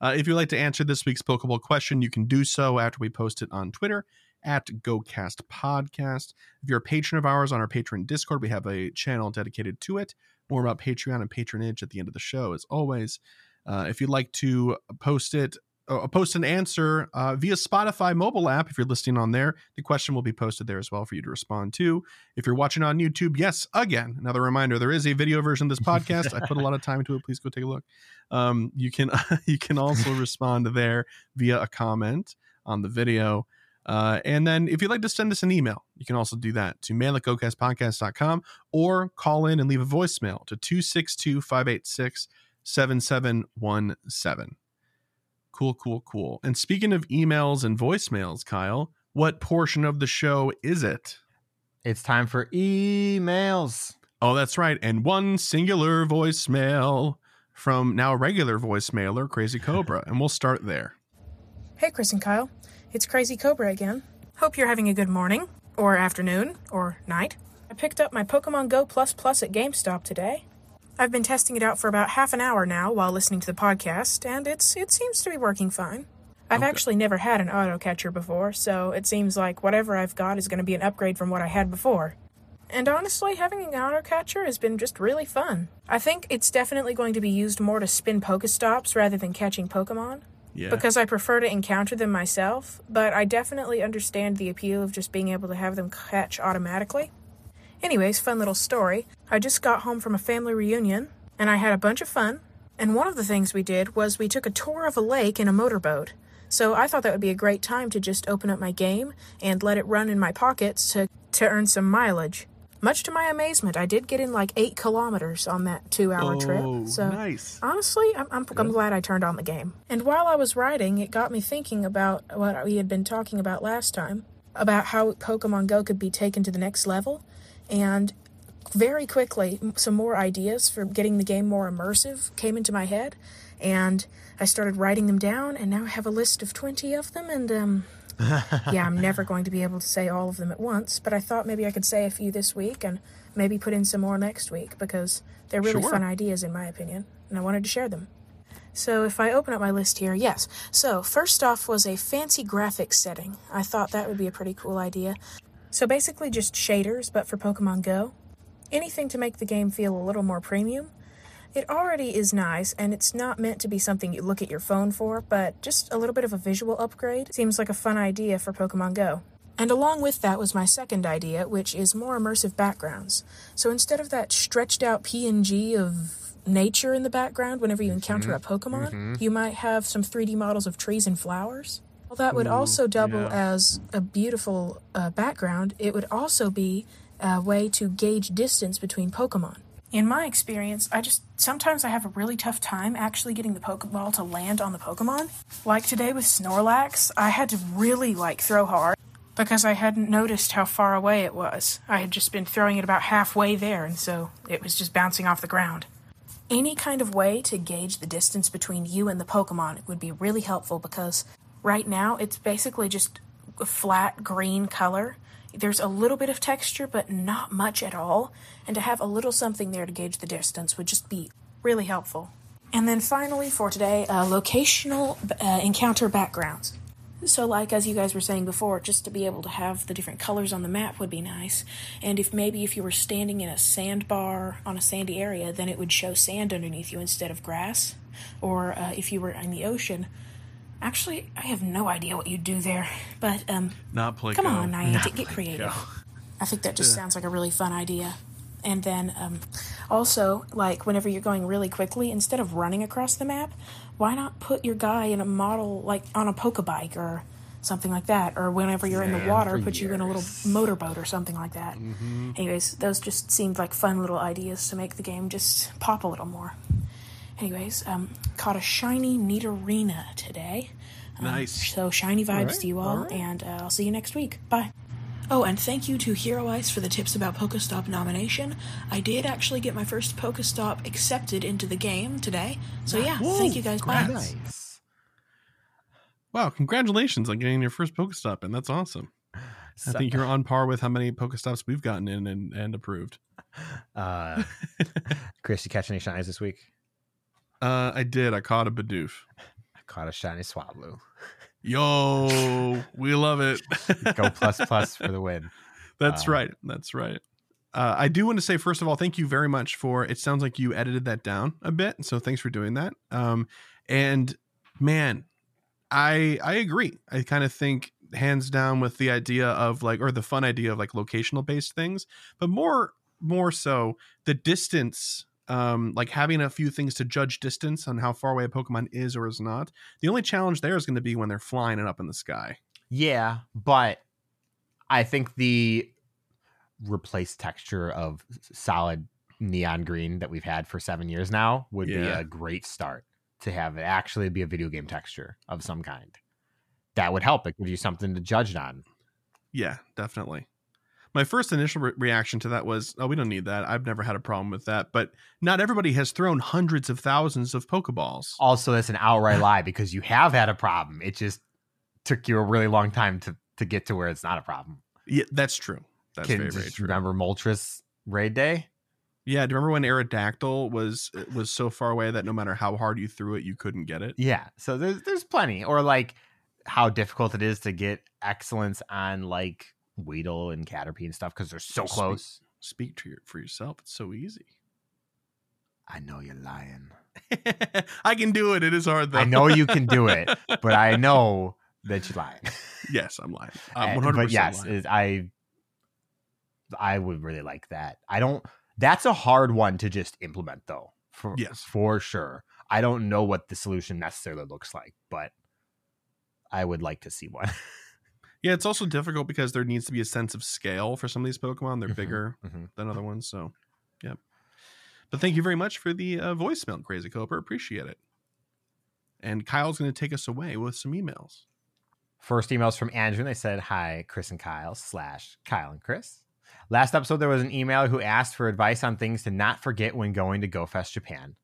uh, if you'd like to answer this week's Pokepoll question, you can do so after we post it on Twitter at GoCast Podcast. If you're a patron of ours on our Patreon Discord, we have a channel dedicated to it. More about Patreon and patronage at the end of the show, as always. Uh, if you'd like to post it, uh, post an answer uh, via Spotify mobile app, if you're listening on there, the question will be posted there as well for you to respond to. If you're watching on YouTube, yes, again, another reminder: there is a video version of this podcast. I put a lot of time into it. Please go take a look. Um, you can you can also respond there via a comment on the video. Uh, and then if you'd like to send us an email, you can also do that to mail at gocastpodcast.com or call in and leave a voicemail to 262 586 7717. Cool, cool, cool. And speaking of emails and voicemails, Kyle, what portion of the show is it? It's time for emails. Oh, that's right. And one singular voicemail from now regular voicemailer, Crazy Cobra. and we'll start there. Hey, Chris and Kyle. It's Crazy Cobra again. Hope you're having a good morning, or afternoon, or night. I picked up my Pokemon Go Plus Plus at GameStop today. I've been testing it out for about half an hour now while listening to the podcast, and it's it seems to be working fine. I've okay. actually never had an auto catcher before, so it seems like whatever I've got is going to be an upgrade from what I had before. And honestly, having an auto catcher has been just really fun. I think it's definitely going to be used more to spin Pokestops rather than catching Pokemon. Yeah. Because I prefer to encounter them myself, but I definitely understand the appeal of just being able to have them catch automatically. Anyways, fun little story. I just got home from a family reunion, and I had a bunch of fun. And one of the things we did was we took a tour of a lake in a motorboat. So I thought that would be a great time to just open up my game and let it run in my pockets to, to earn some mileage. Much to my amazement, I did get in like eight kilometers on that two hour oh, trip. So nice. honestly, I'm, I'm, I'm glad I turned on the game. And while I was riding, it got me thinking about what we had been talking about last time about how Pokemon Go could be taken to the next level. And very quickly, some more ideas for getting the game more immersive came into my head. And I started writing them down, and now I have a list of 20 of them. And um, yeah, I'm never going to be able to say all of them at once, but I thought maybe I could say a few this week and maybe put in some more next week because they're really Sure. fun ideas in my opinion, and I wanted to share them. So if I open up my list here, yes. So first off was a fancy graphics setting. I thought that would be a pretty cool idea. So basically just shaders, but for Pokemon Go. Anything to make the game feel a little more premium. It already is nice, and it's not meant to be something you look at your phone for, but just a little bit of a visual upgrade seems like a fun idea for Pokemon Go. And along with that was my second idea, which is more immersive backgrounds. So instead of that stretched out PNG of nature in the background whenever you mm-hmm. encounter a Pokemon, mm-hmm. you might have some 3D models of trees and flowers. Well, that would also double yeah. as a beautiful uh, background. It would also be a way to gauge distance between Pokemon. In my experience, I just sometimes I have a really tough time actually getting the Pokeball to land on the Pokemon. Like today with Snorlax, I had to really like throw hard because I hadn't noticed how far away it was. I had just been throwing it about halfway there, and so it was just bouncing off the ground. Any kind of way to gauge the distance between you and the Pokemon would be really helpful because right now it's basically just a flat green color. There's a little bit of texture, but not much at all. And to have a little something there to gauge the distance would just be really helpful. And then finally, for today, uh, locational uh, encounter backgrounds. So, like as you guys were saying before, just to be able to have the different colors on the map would be nice. And if maybe if you were standing in a sandbar on a sandy area, then it would show sand underneath you instead of grass. Or uh, if you were in the ocean, actually, I have no idea what you'd do there. But um, Not play. Come Go. on, Niantic, get creative. Go. I think that just sounds like a really fun idea. And then um, also, like whenever you're going really quickly, instead of running across the map, why not put your guy in a model like on a Pokebike or something like that? Or whenever you're in the water, put you in a little motorboat or something like that. Anyways, those just seemed like fun little ideas to make the game just pop a little more. Anyways, um, caught a shiny Nidorina today. Um, Nice. So shiny vibes right, to you all, all right. and uh, I'll see you next week. Bye. Oh, and thank you to Hero Ice for the tips about Pokestop nomination. I did actually get my first Pokestop accepted into the game today. So yeah, thank you guys. Bye. nice. Wow! Congratulations on getting your first Pokestop, and that's awesome. I think you're on par with how many Pokestops we've gotten in and, and approved. Uh, Chris, you catch any shinies this week? Uh, I did. I caught a Bidoof. I caught a shiny Swablu. Yo, we love it. Go plus plus for the win. That's Uh, right. That's right. Uh, I do want to say, first of all, thank you very much for. It sounds like you edited that down a bit, so thanks for doing that. Um, and man, I I agree. I kind of think hands down with the idea of like, or the fun idea of like locational based things, but more more so the distance. Um, like having a few things to judge distance on how far away a Pokemon is or is not. The only challenge there is going to be when they're flying it up in the sky. Yeah, but I think the replaced texture of solid neon green that we've had for seven years now would be a great start to have it actually be a video game texture of some kind. That would help. It gives you something to judge on. Yeah, definitely. My first initial re- reaction to that was, oh, we don't need that. I've never had a problem with that. But not everybody has thrown hundreds of thousands of Pokeballs. Also, that's an outright lie because you have had a problem. It just took you a really long time to to get to where it's not a problem. Yeah, that's true. That's Can very, very you true. remember Moltres raid day? Yeah, do you remember when Aerodactyl was was so far away that no matter how hard you threw it, you couldn't get it? Yeah. So there's there's plenty. Or like how difficult it is to get excellence on like Weedle and Caterpie and stuff because they're so Speak- close. Speak to your, for yourself. It's so easy. I know you're lying. I can do it. It is hard though. I know you can do it, but I know that you're lying. yes, I'm lying. I'm 100 but yes, I I would really like that. I don't. That's a hard one to just implement, though. For, Yes. for sure. I don't know what the solution necessarily looks like, but I would like to see one. Yeah, it's also difficult because there needs to be a sense of scale for some of these Pokemon. They're Mhm, bigger mhm. than other ones. So, yep. But thank you very much for the uh, voicemail, Crazy Cobra. Appreciate it. And Kyle's going to take us away with some emails. First emails from Andrew. And they said, Hi, Chris and Kyle, slash Kyle and Chris. Last episode, there was an email who asked for advice on things to not forget when going to GoFest Japan.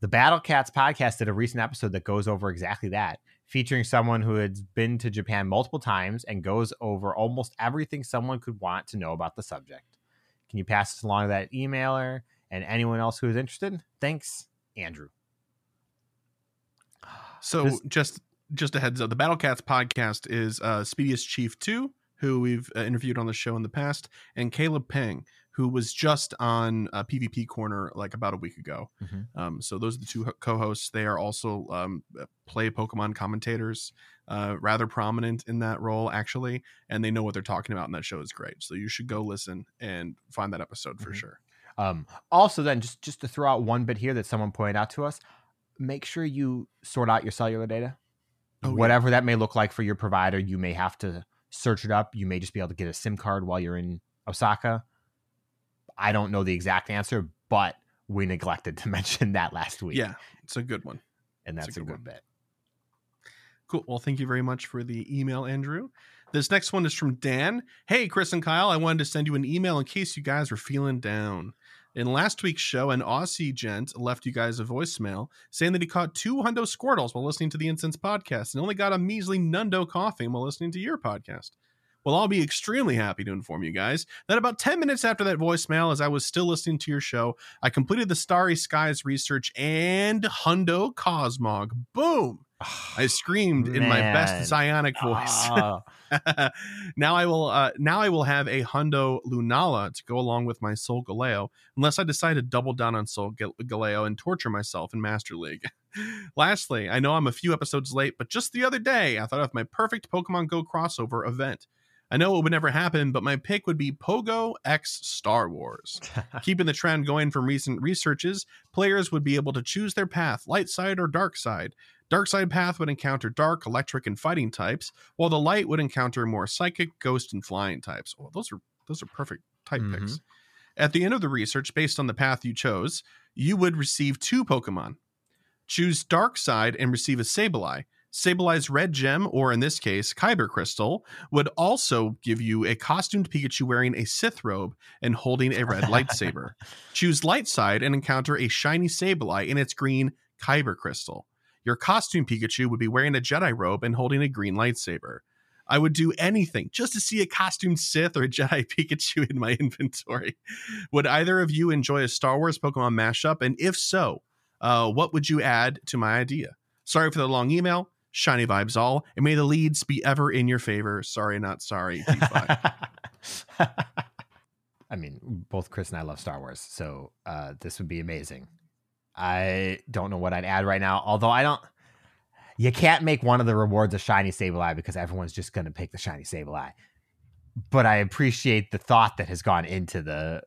The Battle Cats podcast did a recent episode that goes over exactly that, featuring someone who has been to Japan multiple times and goes over almost everything someone could want to know about the subject. Can you pass this along to that emailer and anyone else who is interested? Thanks, Andrew. So This- just just a heads up, the Battle Cats podcast is uh, Speediest Chief Two, who we've uh, interviewed on the show in the past, and Caleb Peng, who was just on uh, PvP Corner like about a week ago. Mhm. Um, so those are the two co-hosts. They are also um, play Pokemon commentators, uh, rather prominent in that role actually, and they know what they're talking about, and that show is great. So you should go listen and find that episode for Mhm. sure. Um, also, then just just to throw out one bit here that someone pointed out to us, make sure you sort out your cellular data. Oh, yeah. Whatever that may look like for your provider, you may have to search it up. You may just be able to get a SIM card while you're in Osaka. I don't know the exact answer, but we neglected to mention that last week. Yeah, it's a good one. and that's a a good good one. bit. Cool. Well, thank you very much for the email, Andrew. This next one is from Dan. Hey, Chris and Kyle, I wanted to send you an email in case you guys were feeling down. In last week's show, an Aussie gent left you guys a voicemail saying that he caught two hundo squirtles while listening to the Incense podcast and only got a measly nundo coughing while listening to your podcast. Well, I'll be extremely happy to inform you guys that about 10 minutes after that voicemail, as I was still listening to your show, I completed the Starry Skies research and Hundo Cosmog. Boom! I screamed in my best psionic voice. Oh, now I will uh, now I will have a Hundo Lunala to go along with my Solgaleo, unless I decide to double down on Solgaleo and torture myself in Master League. Lastly, I know I'm a few episodes late, but just the other day I thought of my perfect Pokemon Go crossover event. I know it would never happen, but my pick would be Pogo X Star Wars. Keeping the trend going from recent researches, players would be able to choose their path, light side or dark side. Dark side path would encounter dark, electric, and fighting types, while the light would encounter more psychic, ghost, and flying types. Oh, those are those are perfect type Mhm. picks. At the end of the research, based on the path you chose, you would receive two Pokemon. Choose Dark Side and receive a Sableye. Sableye's red gem, or in this case, Kyber Crystal, would also give you a costumed Pikachu wearing a Sith robe and holding a red lightsaber. Choose Light Side and encounter a shiny Sableye in its green Kyber Crystal. Your costume Pikachu would be wearing a Jedi robe and holding a green lightsaber. I would do anything just to see a costumed Sith or a Jedi Pikachu in my inventory. Would either of you enjoy a Star Wars Pokemon mashup? And if so, uh, what would you add to my idea? Sorry for the long email. Shiny vibes all, and may the leads be ever in your favor. Sorry, not sorry. I mean, both Chris and I love Star Wars, so uh, this would be amazing. I don't know what I'd add right now, although I don't. You can't make one of the rewards a shiny Sableye because everyone's just going to pick the shiny Sableye. But I appreciate the thought that has gone into the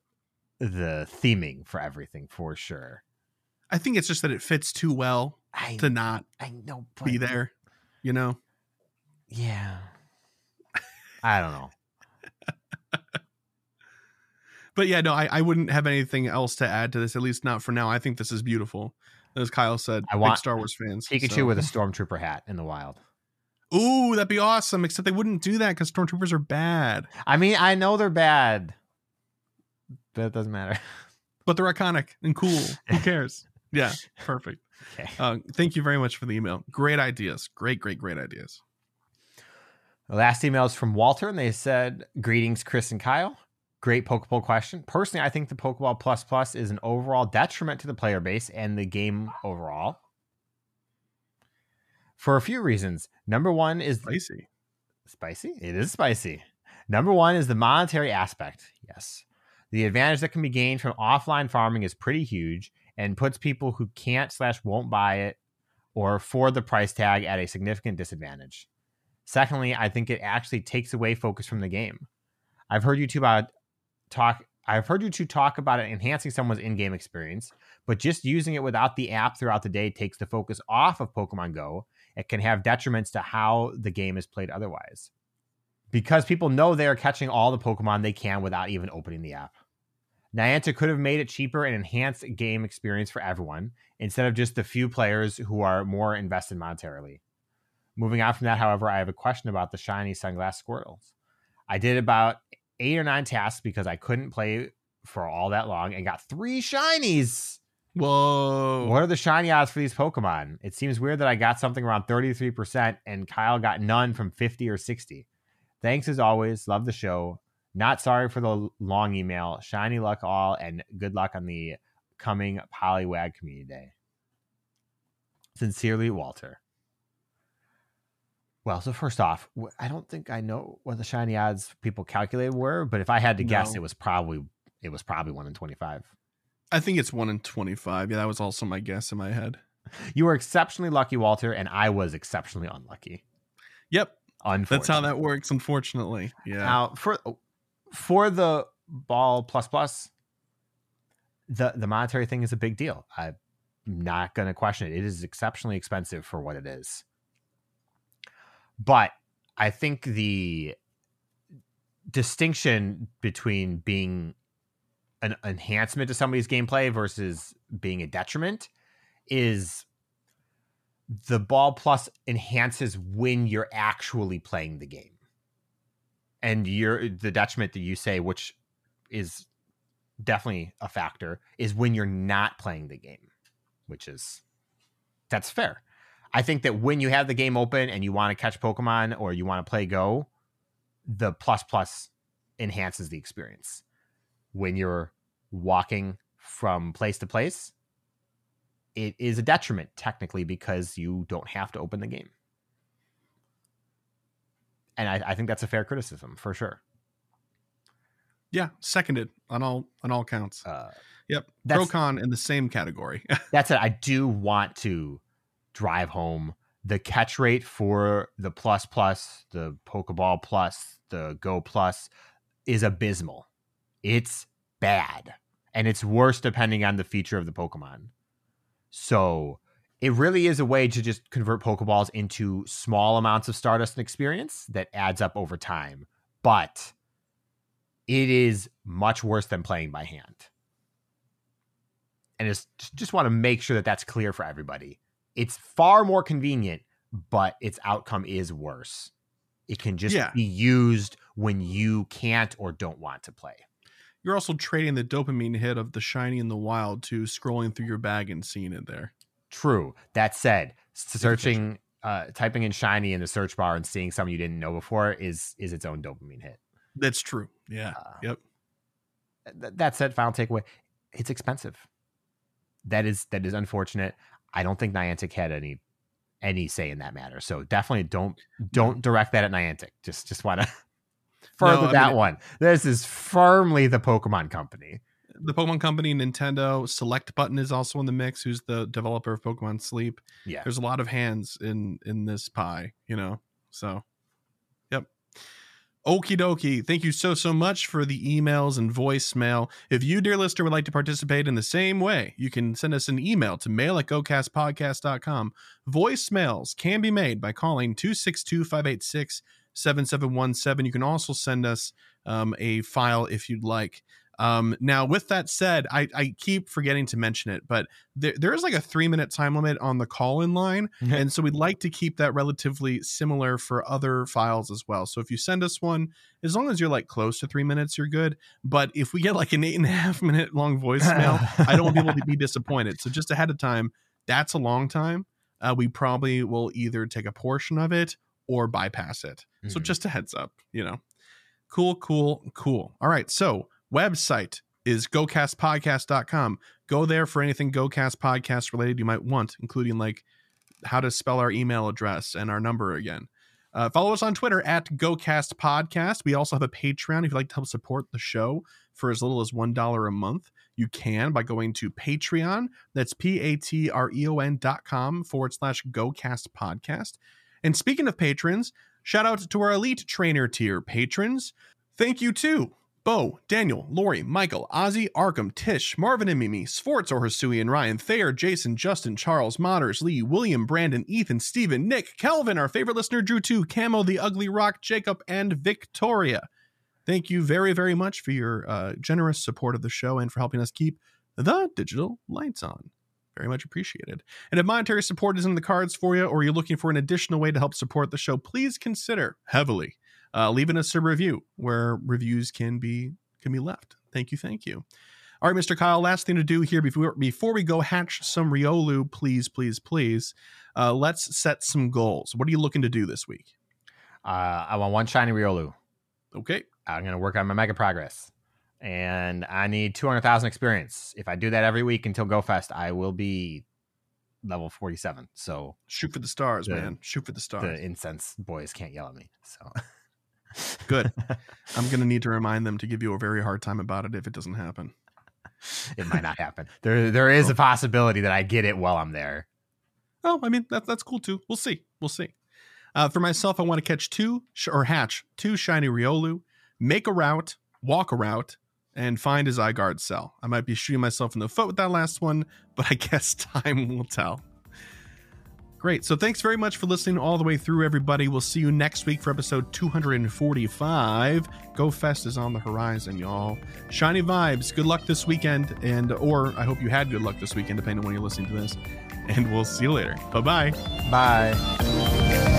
the theming for everything for sure. I think it's just that it fits too well I to not I know be there. You know, Yeah. I don't know. but yeah, no, I, I wouldn't have anything else to add to this. At least not for now. I think this is beautiful, as Kyle said. I big want Star Wars fans. Pikachu so- with a stormtrooper hat in the wild. Ooh, that'd be awesome. Except they wouldn't do that because stormtroopers are bad, I mean, I know they're bad, but it doesn't matter. but they're iconic and cool. Who cares? Yeah, perfect. Okay. Uh, thank you very much for the email. Great ideas. Great, great, great ideas. The last email is from Walter, and they said, "Greetings, Chris and Kyle. Great Pokepoll question. Personally, I think the Pokeball Plus Plus is an overall detriment to the player base and the game overall." For a few reasons. Number one is Spicy. Spicy? It is spicy. Number one is the monetary aspect. Yes. The advantage that can be gained from offline farming is pretty huge and puts people who can't slash won't buy it or afford the price tag at a significant disadvantage. Secondly, I think it actually takes away focus from the game. I've heard you two about talk I've heard you two talk about it enhancing someone's in-game experience, but just using it without the app throughout the day takes the focus off of Pokemon Go it can have detriments to how the game is played otherwise. Because people know they are catching all the Pokemon they can without even opening the app. Niantic could have made it cheaper and enhanced game experience for everyone instead of just the few players who are more invested monetarily. Moving on from that, however, I have a question about the shiny sunglass squirtles. I did about eight or nine tasks because I couldn't play for all that long and got three shinies. Whoa. What are the shiny odds for these Pokemon? It seems weird that I got something around 33% and Kyle got none from 50 or 60. Thanks as always. Love the show. Not sorry for the long email. Shiny luck all and good luck on the coming Poliwag Community Day. Sincerely, Walter. Well, so first off, I don't think I know what the shiny odds people calculated were, but if I had to guess, it was probably it was probably one in twenty five. I think it's one in twenty-five. Yeah, that was also my guess in my head. You were exceptionally lucky, Walter, and I was exceptionally unlucky. Yep, that's how that works. Unfortunately, yeah. Now for oh, for the ball plus plus, the the monetary thing is a big deal. I'm not going to question it. It is exceptionally expensive for what it is. But I think the distinction between being an enhancement to somebody's gameplay versus being a detriment is the ball plus enhances when you're actually playing the game and you're eh, the detriment that you say which is definitely a factor is when you're not playing the game which is that's fair. I think that when you have the game open and you want to catch pokemon or you want to play go the plus plus enhances the experience. When you're walking from place to place it is a detriment technically because you don't have to open the game and I, I think that's a fair criticism for sure yeah, seconded on all on all counts. uh, Yep, pro con in the same category. that's it. I do want to drive home the catch rate for the plus plus, the Pokeball plus, the Go plus is abysmal. It's bad. And it's worse depending on the feature of the Pokemon. So it really is a way to just convert Pokeballs into small amounts of Stardust and experience that adds up over time. But it is much worse than playing by hand and it's just, just want to make sure that that's clear for everybody. It's far more convenient, but its outcome is worse. It can just Yeah. be used when you can't or don't want to play. You're also trading the dopamine hit of the shiny in the wild to scrolling through your bag and seeing it there. True. That said, searching, uh, typing in shiny in the search bar and seeing something you didn't know before is is its own dopamine hit. That's true. Yeah. Uh, Yep. Th- that said, final takeaway: it's expensive. That is that is unfortunate. I don't think Niantic had any any say in that matter. So definitely don't don't direct that at Niantic. Just just want to further I that mean- one. This is firmly the Pokemon Company. The Pokemon Company, Nintendo, Select Button is also in the mix. Who's the developer of Pokemon Sleep? Yeah. There's a lot of hands in in this pie, you know. So, yep. Okie dokie. Thank you so, so much for the emails and voicemail. If you, dear listener, would like to participate in the same way, you can send us an email to mail at gocastpodcast.com. Voicemails can be made by calling 262 586 7717. You can also send us um, a file if you'd like. Um, now, with that said, I, I keep forgetting to mention it, but there, there is like a three minute time limit on the call in line. and so we'd like to keep that relatively similar for other files as well. So if you send us one, as long as you're like close to three minutes, you're good. But if we get like an eight and a half minute long voicemail, I don't want people to be disappointed. So just ahead of time, that's a long time. Uh, we probably will either take a portion of it or bypass it. So Mhm. just a heads up, you know. Cool, cool, cool. All right. So website is gocastpodcast.com. Go there for anything GoCast podcast related you might want, including like how to spell our email address and our number again. Uh, follow us on Twitter at GoCast Podcast. We also have a Patreon if you'd like to help support the show for as little as $1 a month. You can by going to Patreon. That's P A T R E O N dot com forward slash GoCast Podcast. And speaking of patrons, shout out to our elite trainer tier patrons. Thank you to Bo, Daniel, Lori, Michael, Ozzy, Arkham, Tish, Marvin and Mimi, Sforts or Hisui and Ryan, Thayer, Jason, Justin, Charles, Modders, Lee, William, Brandon, Ethan, Steven, Nick, Kelvin, our favorite listener, Drew 2, Camo, The Ugly Rock, Jacob, and Victoria. Thank you very, very much for your uh, generous support of the show and for helping us keep the digital lights on. Very much appreciated. And if monetary support is in the cards for you, or you're looking for an additional way to help support the show, please consider heavily uh, leaving us a review where reviews can be can be left. Thank you, thank you. All right, Mr. Kyle, last thing to do here before before we go hatch some Riolu, please, please, please. Uh, let's set some goals. What are you looking to do this week? Uh, I want one shiny Riolu. Okay. I'm going to work on my mega progress. And I need 200,000 experience. If I do that every week until Go Fest, I will be level 47. So shoot for the stars, the, man. Shoot for the stars. The incense boys can't yell at me. So good. I'm going to need to remind them to give you a very hard time about it if it doesn't happen. It might not happen. There, there is oh. a possibility that I get it while I'm there. Oh, I mean that, that's cool too. We'll see. We'll see. Uh, for myself, I want to catch two sh- or hatch two shiny Riolu, make a route, walk a route, and find a Zygarde cell. I might be shooting myself in the foot with that last one, but I guess time will tell. Great. So thanks very much for listening all the way through, everybody. We'll see you next week for episode 245. Go Fest is on the horizon, y'all. Shiny vibes. Good luck this weekend, and or I hope you had good luck this weekend, depending on when you're listening to this. And we'll see you later. Bye-bye. Bye.